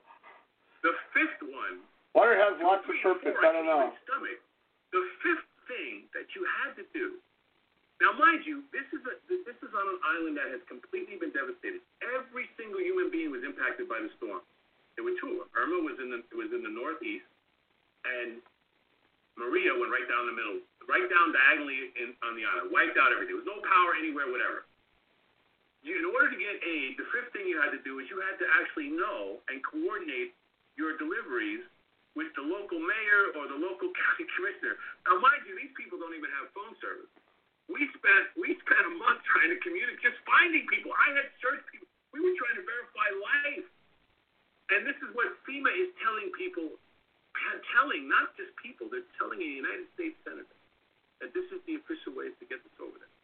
The fifth one Water has lots of purpose. I don't know. Stomach. The fifth thing that you had to do. Now, mind you, this is a this is on an island that has completely been devastated. Every single human being was impacted by the storm. There were two of them. Irma was in the was in the northeast, and Maria went right down the middle, right down diagonally in, on the island, wiped out everything. There was no power anywhere, whatever. You, in order to get aid, the fifth thing you had to do is you had to actually know and coordinate your deliveries with the local mayor or the local [LAUGHS] county commissioner. Now, mind you, these people don't even have phone service. We spent we spent a month trying to communicate, just finding people. I had searched people. We were trying to verify life, and this is what FEMA is telling people, telling not just people, they're telling a United States senator that this is the official way to get this over there.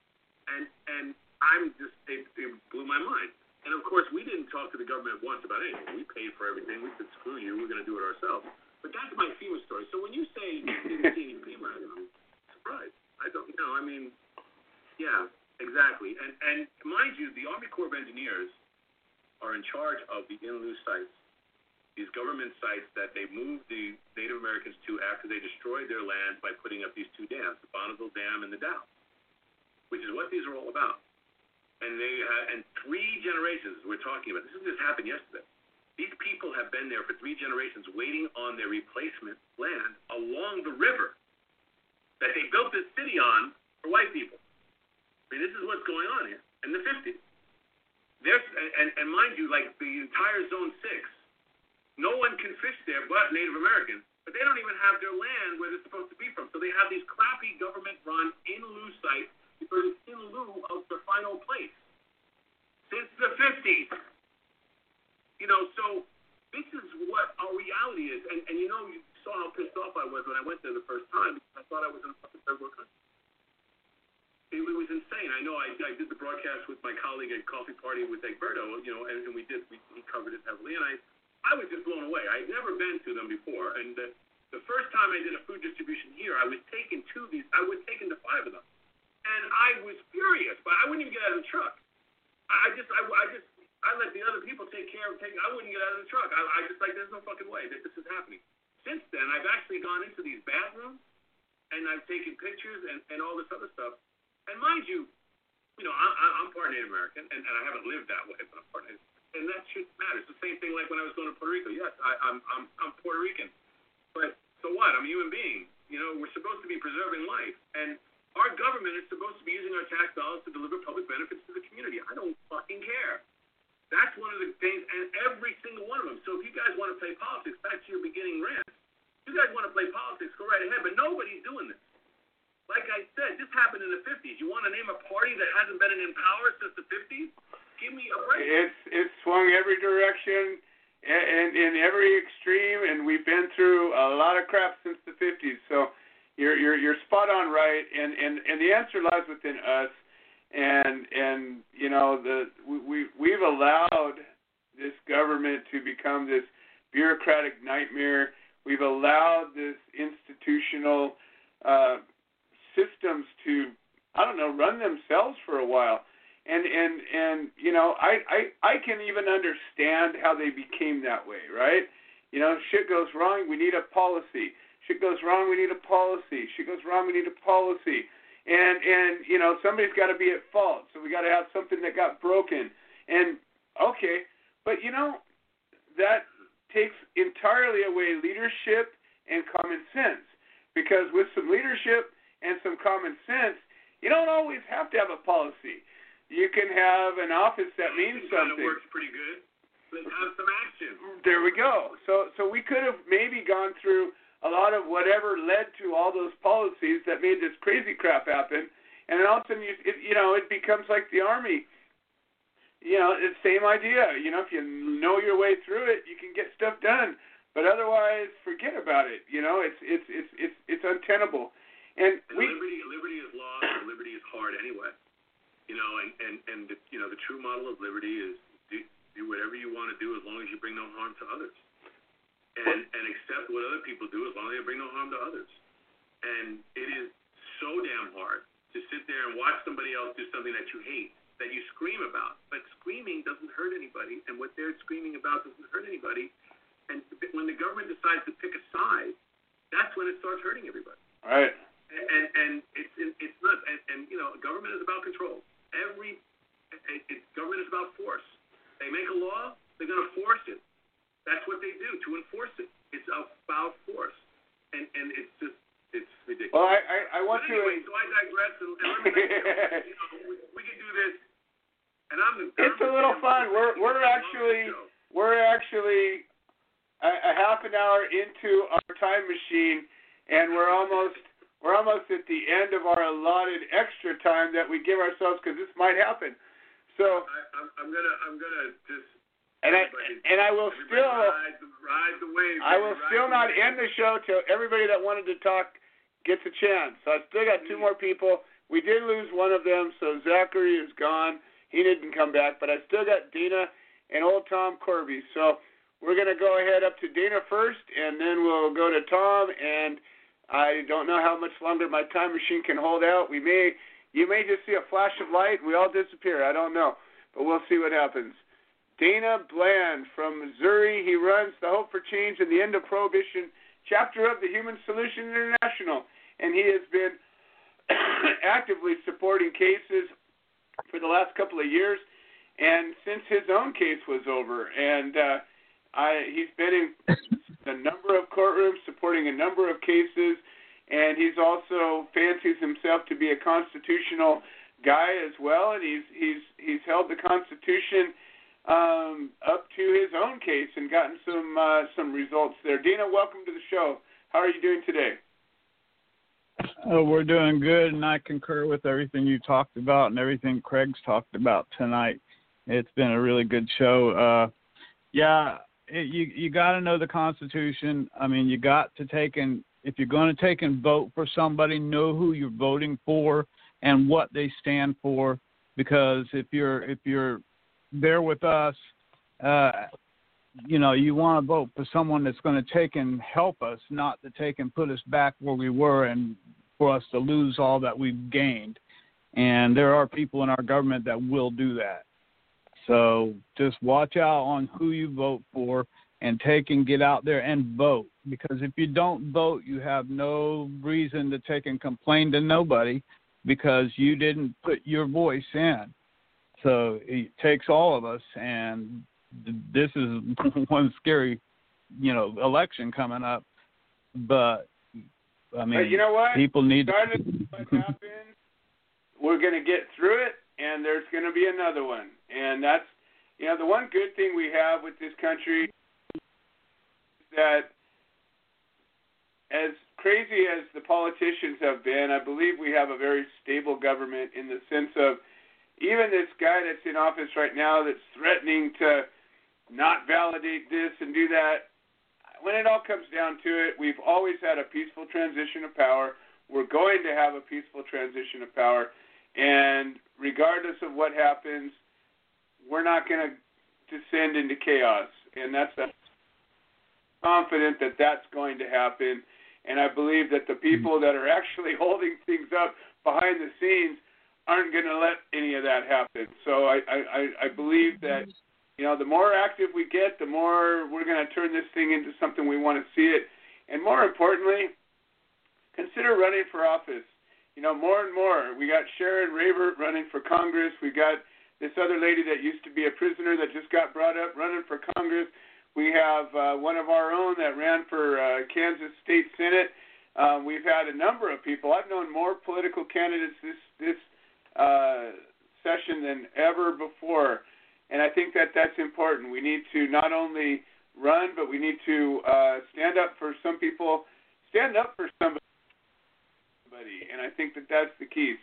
And and I'm just it, it blew my mind. And of course, we didn't talk to the government once about anything. We paid for everything. We said, screw you, we're going to do it ourselves. But that's my FEMA story. So when you say didn't see any FEMA, I'm surprised. I don't know. I mean, yeah, exactly. And and mind you, the Army Corps of Engineers are in charge of the in-lieu sites, these government sites that they moved the Native Americans to after they destroyed their lands by putting up these two dams, the Bonneville Dam and the Dalles, which is what these are all about. And they had, and three generations we're talking about. This just happened yesterday. These people have been there for three generations waiting on their replacement land along the river that they built this city on for white people. I mean, this is what's going on here in the 50s. There's, and, and, mind you, like the entire Zone 6, no one can fish there but Native Americans, but they don't even have their land where they're supposed to be from. So they have these crappy government-run in-lieu sites it's in lieu of the final place since the 50s. You know, so this is what our reality is. And, and you know, you saw how pissed off I was when I went there the first time I thought I was in a fucking third world country. It, it was insane. I know I, I did the broadcast with my colleague at Coffee Party with Egberto, you know, and, and we did, we, he covered it heavily. And I, I was just blown away. I had never been to them before. And the, the first time I did a food distribution here, I was taken to these, I was taken to five of them. And I was furious, but I wouldn't even get out of the truck. I just, I, I just, I let the other people take care of taking. I wouldn't get out of the truck. I, I just like, there's no fucking way that this is happening. Since then, I've actually gone into these bathrooms and I've taken pictures and, and all this other stuff. And mind you, you know, I, I'm part Native American, and, and I haven't lived that way, but I'm part Native. And that shit matters. The same thing like when I was going to Puerto Rico. Yes, I, I'm, I'm, I'm Puerto Rican, but so what? I'm a human being. You know, we're supposed to be preserving life, and our government is supposed to be using our tax dollars to deliver public benefits to the community. I don't fucking care. That's one of the things, and every single one of them. So if you guys want to play politics, back to your beginning rant, you guys want to play politics, go right ahead. But nobody's doing this. Like I said, this happened in the 50s. You want to name a party that hasn't been in power since the 50s? Give me a break. It's it's swung every direction and in every extreme, and we've been through a lot of crap since the 50s. So you're you're you're spot on right, and and and the answer lies within us. And and you know the we, we we've allowed this government to become this bureaucratic nightmare. We've allowed this institutional uh, systems to I don't know run themselves for a while. And and and you know I I I can even understand how they became that way, right? You know, shit goes wrong, we need a policy. Shit goes wrong, we need a policy. Shit goes wrong, we need a policy. And and you know somebody's got to be at fault, so we got to have something that got broken. And okay, but you know that takes entirely away leadership and common sense. Because with some leadership and some common sense, you don't always have to have a policy. You can have an office that means something. works pretty good. Let's have some action. There we go. So so we could have maybe gone through a lot of whatever led to all those policies that made this crazy crap happen, and then all of a sudden you it, you know it becomes like the army. You know, it's the same idea. You know, if you know your way through it, you can get stuff done. But otherwise, forget about it. You know, it's it's it's it's it's untenable. And And we liberty, liberty is lost, and liberty is hard anyway. You know, and and and the, you know the true model of liberty is do, do whatever you want to do as long as you bring no harm to others, and and accept what other people do as long as they bring no harm to others. And it is so damn hard to sit there and watch somebody else do something that you hate, that you scream about. But screaming doesn't hurt anybody, and what they're screaming about doesn't hurt anybody. And when the government decides to pick a side, that's when it starts hurting everybody right. and and, and it's it's nuts. And, and you know, government is about control. Every it, it, government is about force. They make a law, they're going to force it. That's what they do to enforce it. It's about force, and and it's just it's ridiculous. Well, I I, I want but anyway, to. so I digress. And, and let me make [LAUGHS] you know, we, we can do this. And I'm the. It's a little fun. We're we're actually we're actually a, a half an hour into our time machine, and we're almost we're almost at the end of our allotted extra time that we give ourselves because this might happen. So, I, I'm, I'm gonna I'm gonna just. And I and I will still ride the, ride the wave. I will still not end the show till everybody that wanted to talk gets a chance. So I still got two more people. We did lose one of them, so Zachary is gone. He didn't come back, but I still got Dina and old Tom Corby. So we're gonna go ahead up to Dina first, and then we'll go to Tom. And I don't know how much longer my time machine can hold out. We may, you may just see a flash of light. We all disappear. I don't know, but we'll see what happens. Dana Bland from Missouri. He runs the Hope for Change and the End of Prohibition chapter of the Human Solution International, and he has been [COUGHS] actively supporting cases for the last couple of years, and since his own case was over, and uh, I, he's been in [COUGHS] a number of courtrooms supporting a number of cases, and he's also fancies himself to be a constitutional guy as well, and he's he's he's held the Constitution um, up to his own case and gotten some uh, some results there. Dina, welcome to the show. How are you doing today? Oh, we're doing good, and I concur with everything you talked about and everything Craig's talked about tonight. It's been a really good show. Uh, yeah, it, you you got to know the Constitution. I mean, you got to take and if you're going to take and vote for somebody, know who you're voting for and what they stand for. Because if you're if you're there with us, uh, you know, you want to vote for someone that's going to take and help us, not to take and put us back where we were and for us to lose all that we've gained. And there are people in our government that will do that. So just watch out on who you vote for and take and get out there and vote. Because if you don't vote, you have no reason to take and complain to nobody because you didn't put your voice in. So it takes all of us, and this is [LAUGHS] one scary, you know, election coming up. But I mean, But you know what? people need. Of what [LAUGHS] happens, we're going to get through it, and there's going to be another one. And that's, you know, the one good thing we have with this country is that as crazy as the politicians have been, I believe we have a very stable government in the sense of even this guy that's in office right now that's threatening to not validate this and do that. When it all comes down to it, we've always had a peaceful transition of power. We're going to have a peaceful transition of power. And regardless of what happens, we're not going to descend into chaos. And that's I'm confident that that's going to happen. And I believe that the people that are actually [LAUGHS] holding things up behind the scenes aren't going to let any of that happen. So I, I, I believe that you know the more active we get, the more we're going to turn this thing into something we want to see it. And more importantly, consider running for office. You know, more and more. We got Sharon Rayburn running for Congress. We got this other lady that used to be a prisoner that just got brought up running for Congress. We have uh, one of our own that ran for uh, Kansas State Senate. Uh, we've had a number of people. I've known more political candidates this this uh, session than ever before, and I think that that's important. We need to not only run, but we need to uh, stand up for some people. Stand up for somebody, and I think that that's the key.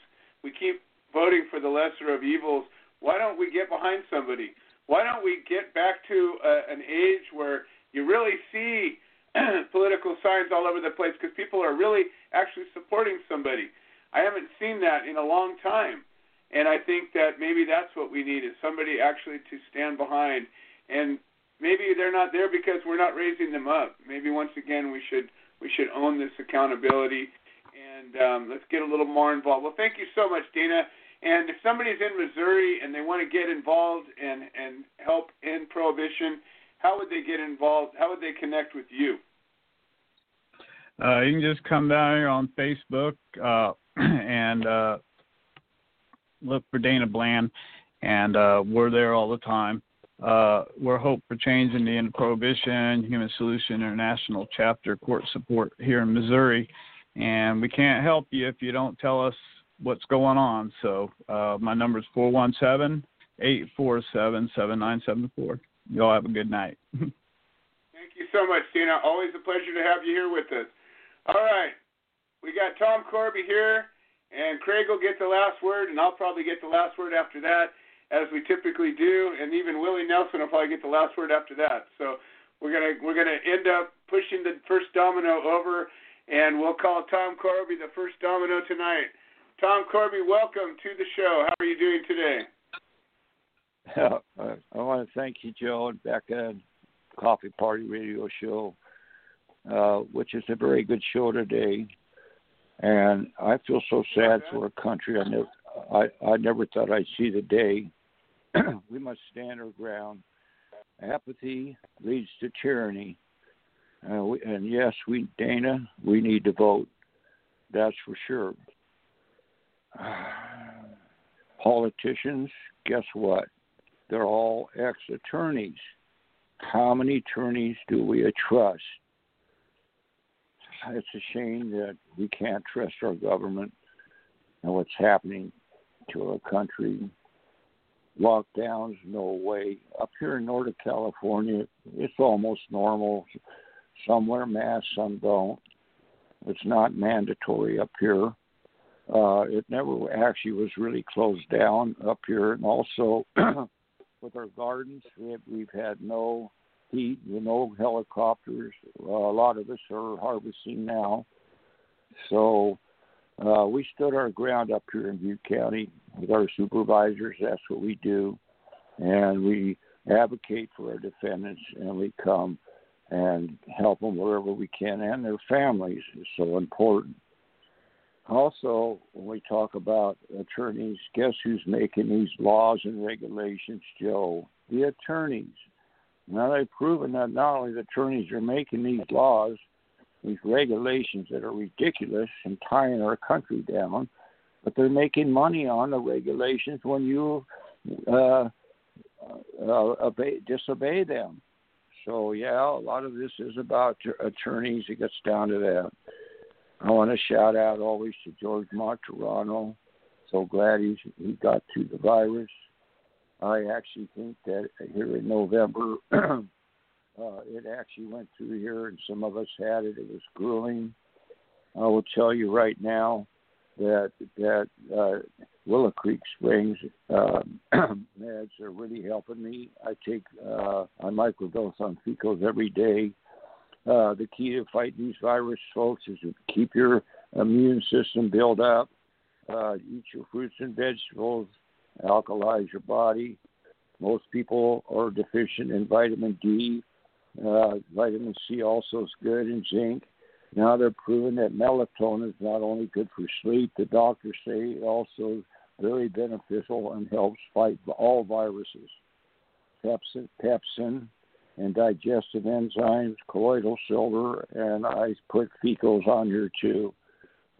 We keep voting for the lesser of evils. Why don't we get behind somebody? Why don't we get back to uh, an age where you really see [CLEARS THROAT] political signs all over the place because people are really actually supporting somebody. I haven't seen that in a long time. And I think that maybe that's what we need is somebody actually to stand behind. And maybe they're not there because we're not raising them up. Maybe once again we should we should own this accountability and um, let's get a little more involved. Well, thank you so much, Dana. And if somebody's in Missouri and they want to get involved and and help in prohibition, how would they get involved? How would they connect with you? Uh, you can just come down here on Facebook uh, [CLEARS THROAT] and uh, look for Dana Bland, and uh, we're there all the time. Uh, we're Hope for Change in the End of Prohibition, Human Solution International Chapter Court Support here in Missouri, and we can't help you if you don't tell us what's going on. So uh, my number is 417 847 7974. Y'all have a good night. [LAUGHS] Thank you so much, Tina. Always a pleasure to have you here with us. All right, we got Tom Corby here. And Craig will get the last word, and I'll probably get the last word after that, as we typically do. And even Willie Nelson will probably get the last word after that. So we're gonna we're gonna end up pushing the first domino over, and we'll call Tom Corby the first domino tonight. Tom Corby, welcome to the show. How are you doing today? [LAUGHS] I want to thank you, Joe, and Becca, Coffee Party Radio Show, uh, which is a very good show today. And I feel so sad for a country I never I, I never thought I'd see the day. [CLEARS THROAT] we must stand our ground. Apathy leads to tyranny. Uh, we, and yes, we Dana, we need to vote. That's for sure. [SIGHS] Politicians, guess what? They're all ex-attorneys. How many attorneys do we trust? It's a shame that we can't trust our government and what's happening to our country. Lockdowns, no way. Up here in Northern California, it's almost normal. Some wear masks, some don't. It's not mandatory up here. Uh, it never actually was really closed down up here, and also [CLEARS THROAT] with our gardens, we have, we've had no heat, you know, helicopters. Uh, a lot of us are harvesting now. So uh, we stood our ground up here in Butte County with our supervisors. That's what we do. And we advocate for our defendants and we come and help them wherever we can and their families is so important. Also, when we talk about attorneys, guess who's making these laws and regulations, Joe? The attorneys. Now they've proven that not only the attorneys are making these laws, these regulations that are ridiculous and tying our country down, but they're making money on the regulations when you uh, uh, obey, disobey them. So yeah, a lot of this is about attorneys. It gets down to that. I want to shout out always to George Martorano. So glad he's he got to the virus. I actually think that here in November, [CLEARS THROAT] uh, it actually went through here, and some of us had it. It was grueling. I will tell you right now that that uh, Willow Creek Springs uh, [CLEARS THROAT] meds are really helping me. I take uh, I microdose on FECOs every day. Uh, the key to fighting these viruses, folks, is to keep your immune system built up. Uh, eat your fruits and vegetables alkalize your body. Most people are deficient in vitamin D. Uh, vitamin C also is good, and zinc. Now they're proving that melatonin is not only good for sleep, the doctors say also very beneficial and helps fight all viruses. Pepsin, pepsin and digestive enzymes, colloidal silver, and I put fecals on here too.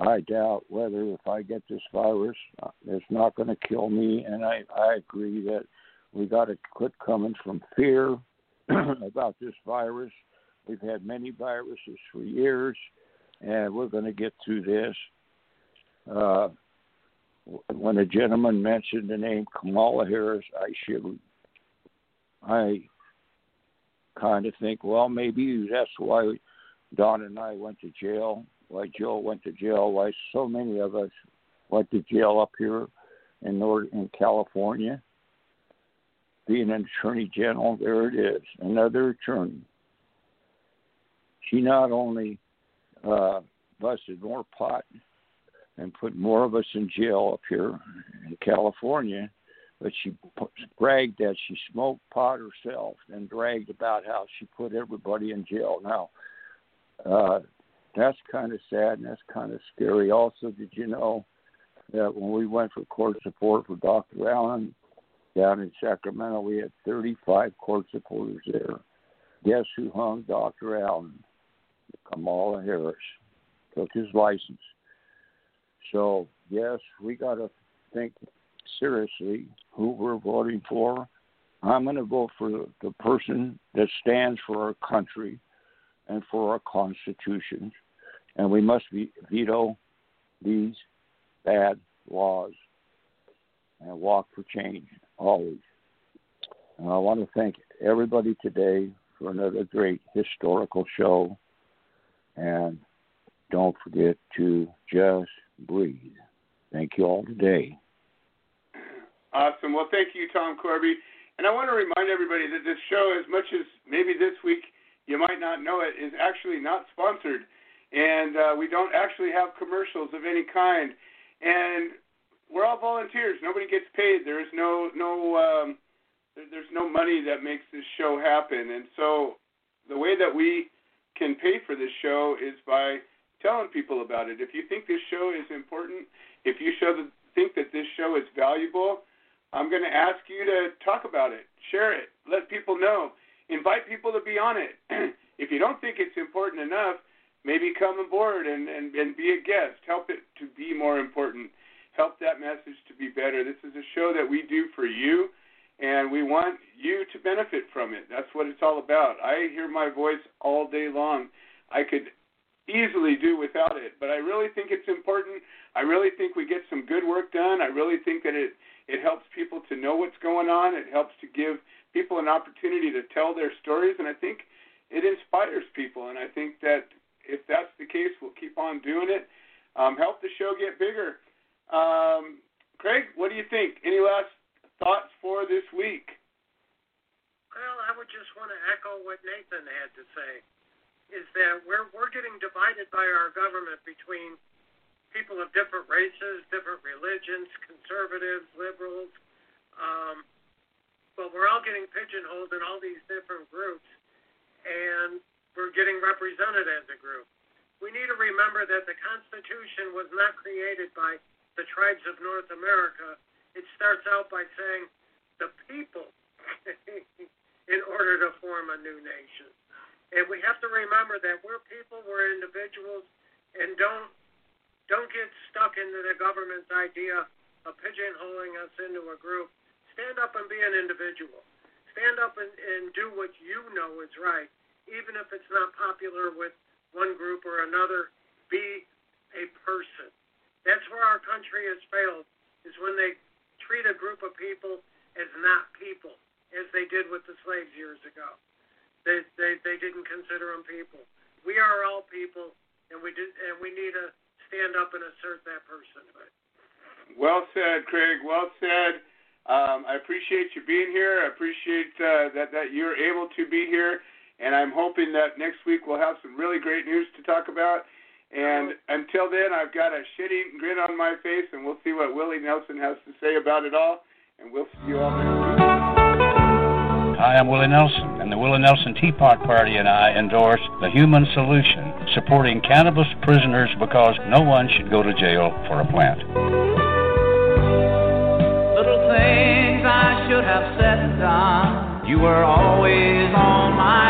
I doubt whether if I get this virus, uh, it's not going to kill me. And I, I agree that we got to quit coming from fear [CLEARS THROAT] about this virus. We've had many viruses for years, and we're going to get through this. Uh, when a gentleman mentioned the name Kamala Harris, I shivered. I kind of think, well, maybe that's why Don and I went to jail why Joe went to jail, why so many of us went to jail up here in North in California. Being an attorney general, there it is, another attorney. she not only uh, busted more pot and put more of us in jail up here in California, but she bragged that she smoked pot herself and bragged about how she put everybody in jail. Now, uh, that's kind of sad and that's kind of scary. Also, did you know that when we went for court support for Dr. Allen down in Sacramento, we had 35 court supporters there. Guess who hung Dr. Allen? Kamala Harris took his license. So, yes, we got to think seriously who we're voting for. I'm going to vote for the, person that stands for our country and for our Constitution. And we must veto these bad laws and walk for change always. And I want to thank everybody today for another great historical show. And don't forget to just breathe. Thank you all today. Awesome. Well, thank you, Tom Corby. And I want to remind everybody that this show, as much as maybe this week you might not know it, is actually not sponsored. And uh, we don't actually have commercials of any kind. And we're all volunteers. Nobody gets paid. There's no no um, there's no money that makes this show happen. And so the way that we can pay for this show is by telling people about it. If you think this show is important, if you show the, think that this show is valuable, I'm going to ask you to talk about it, share it, let people know, invite people to be on it. [CLEARS THROAT] if you don't think it's important enough, maybe come aboard and, and, and be a guest. Help it to be more important. Help that message to be better. This is a show that we do for you, and we want you to benefit from it. That's what it's all about. I hear my voice all day long. I could easily do without it, but I really think it's important. I really think we get some good work done. I really think that it it helps people to know what's going on. It helps to give people an opportunity to tell their stories, and I think it inspires people. And I think that if that's the case, we'll keep on doing it. Um, help the show get bigger. Um, Craig, what do you think? Any last thoughts for this week? Well, I would just want to echo what Nathan had to say. Is that we're we're getting divided by our government between people of different races, different religions, conservatives, liberals. Um, but we're all getting pigeonholed in all these different groups, and we're getting represented as a group. We need to remember that the Constitution was not created by the tribes of North America. It starts out by saying the people [LAUGHS] in order to form a new nation. And we have to remember that we're people, we're individuals, and don't don't get stuck into the government's idea of pigeonholing us into a group. Stand up and be an individual. Stand up and, and do what you know is right, even if it's not popular with one group or another. Be a person. That's where our country has failed, is when they treat a group of people as not people, as they did with the slaves years ago. They they, they didn't consider them people. We are all people, and we did, and we need to stand up and assert that personhood. Well said, Craig. Well said. Um, I appreciate you being here. I appreciate uh, that that you're able to be here, and I'm hoping that next week we'll have some really great news to talk about. And until then, I've got a shitty grin on my face, and we'll see what Willie Nelson has to say about it all. And we'll see you all next week. Hi, I'm Willie Nelson, and the Willie Nelson Teapot Party and I endorse the Human Solution, supporting cannabis prisoners because no one should go to jail for a plant. You were always on my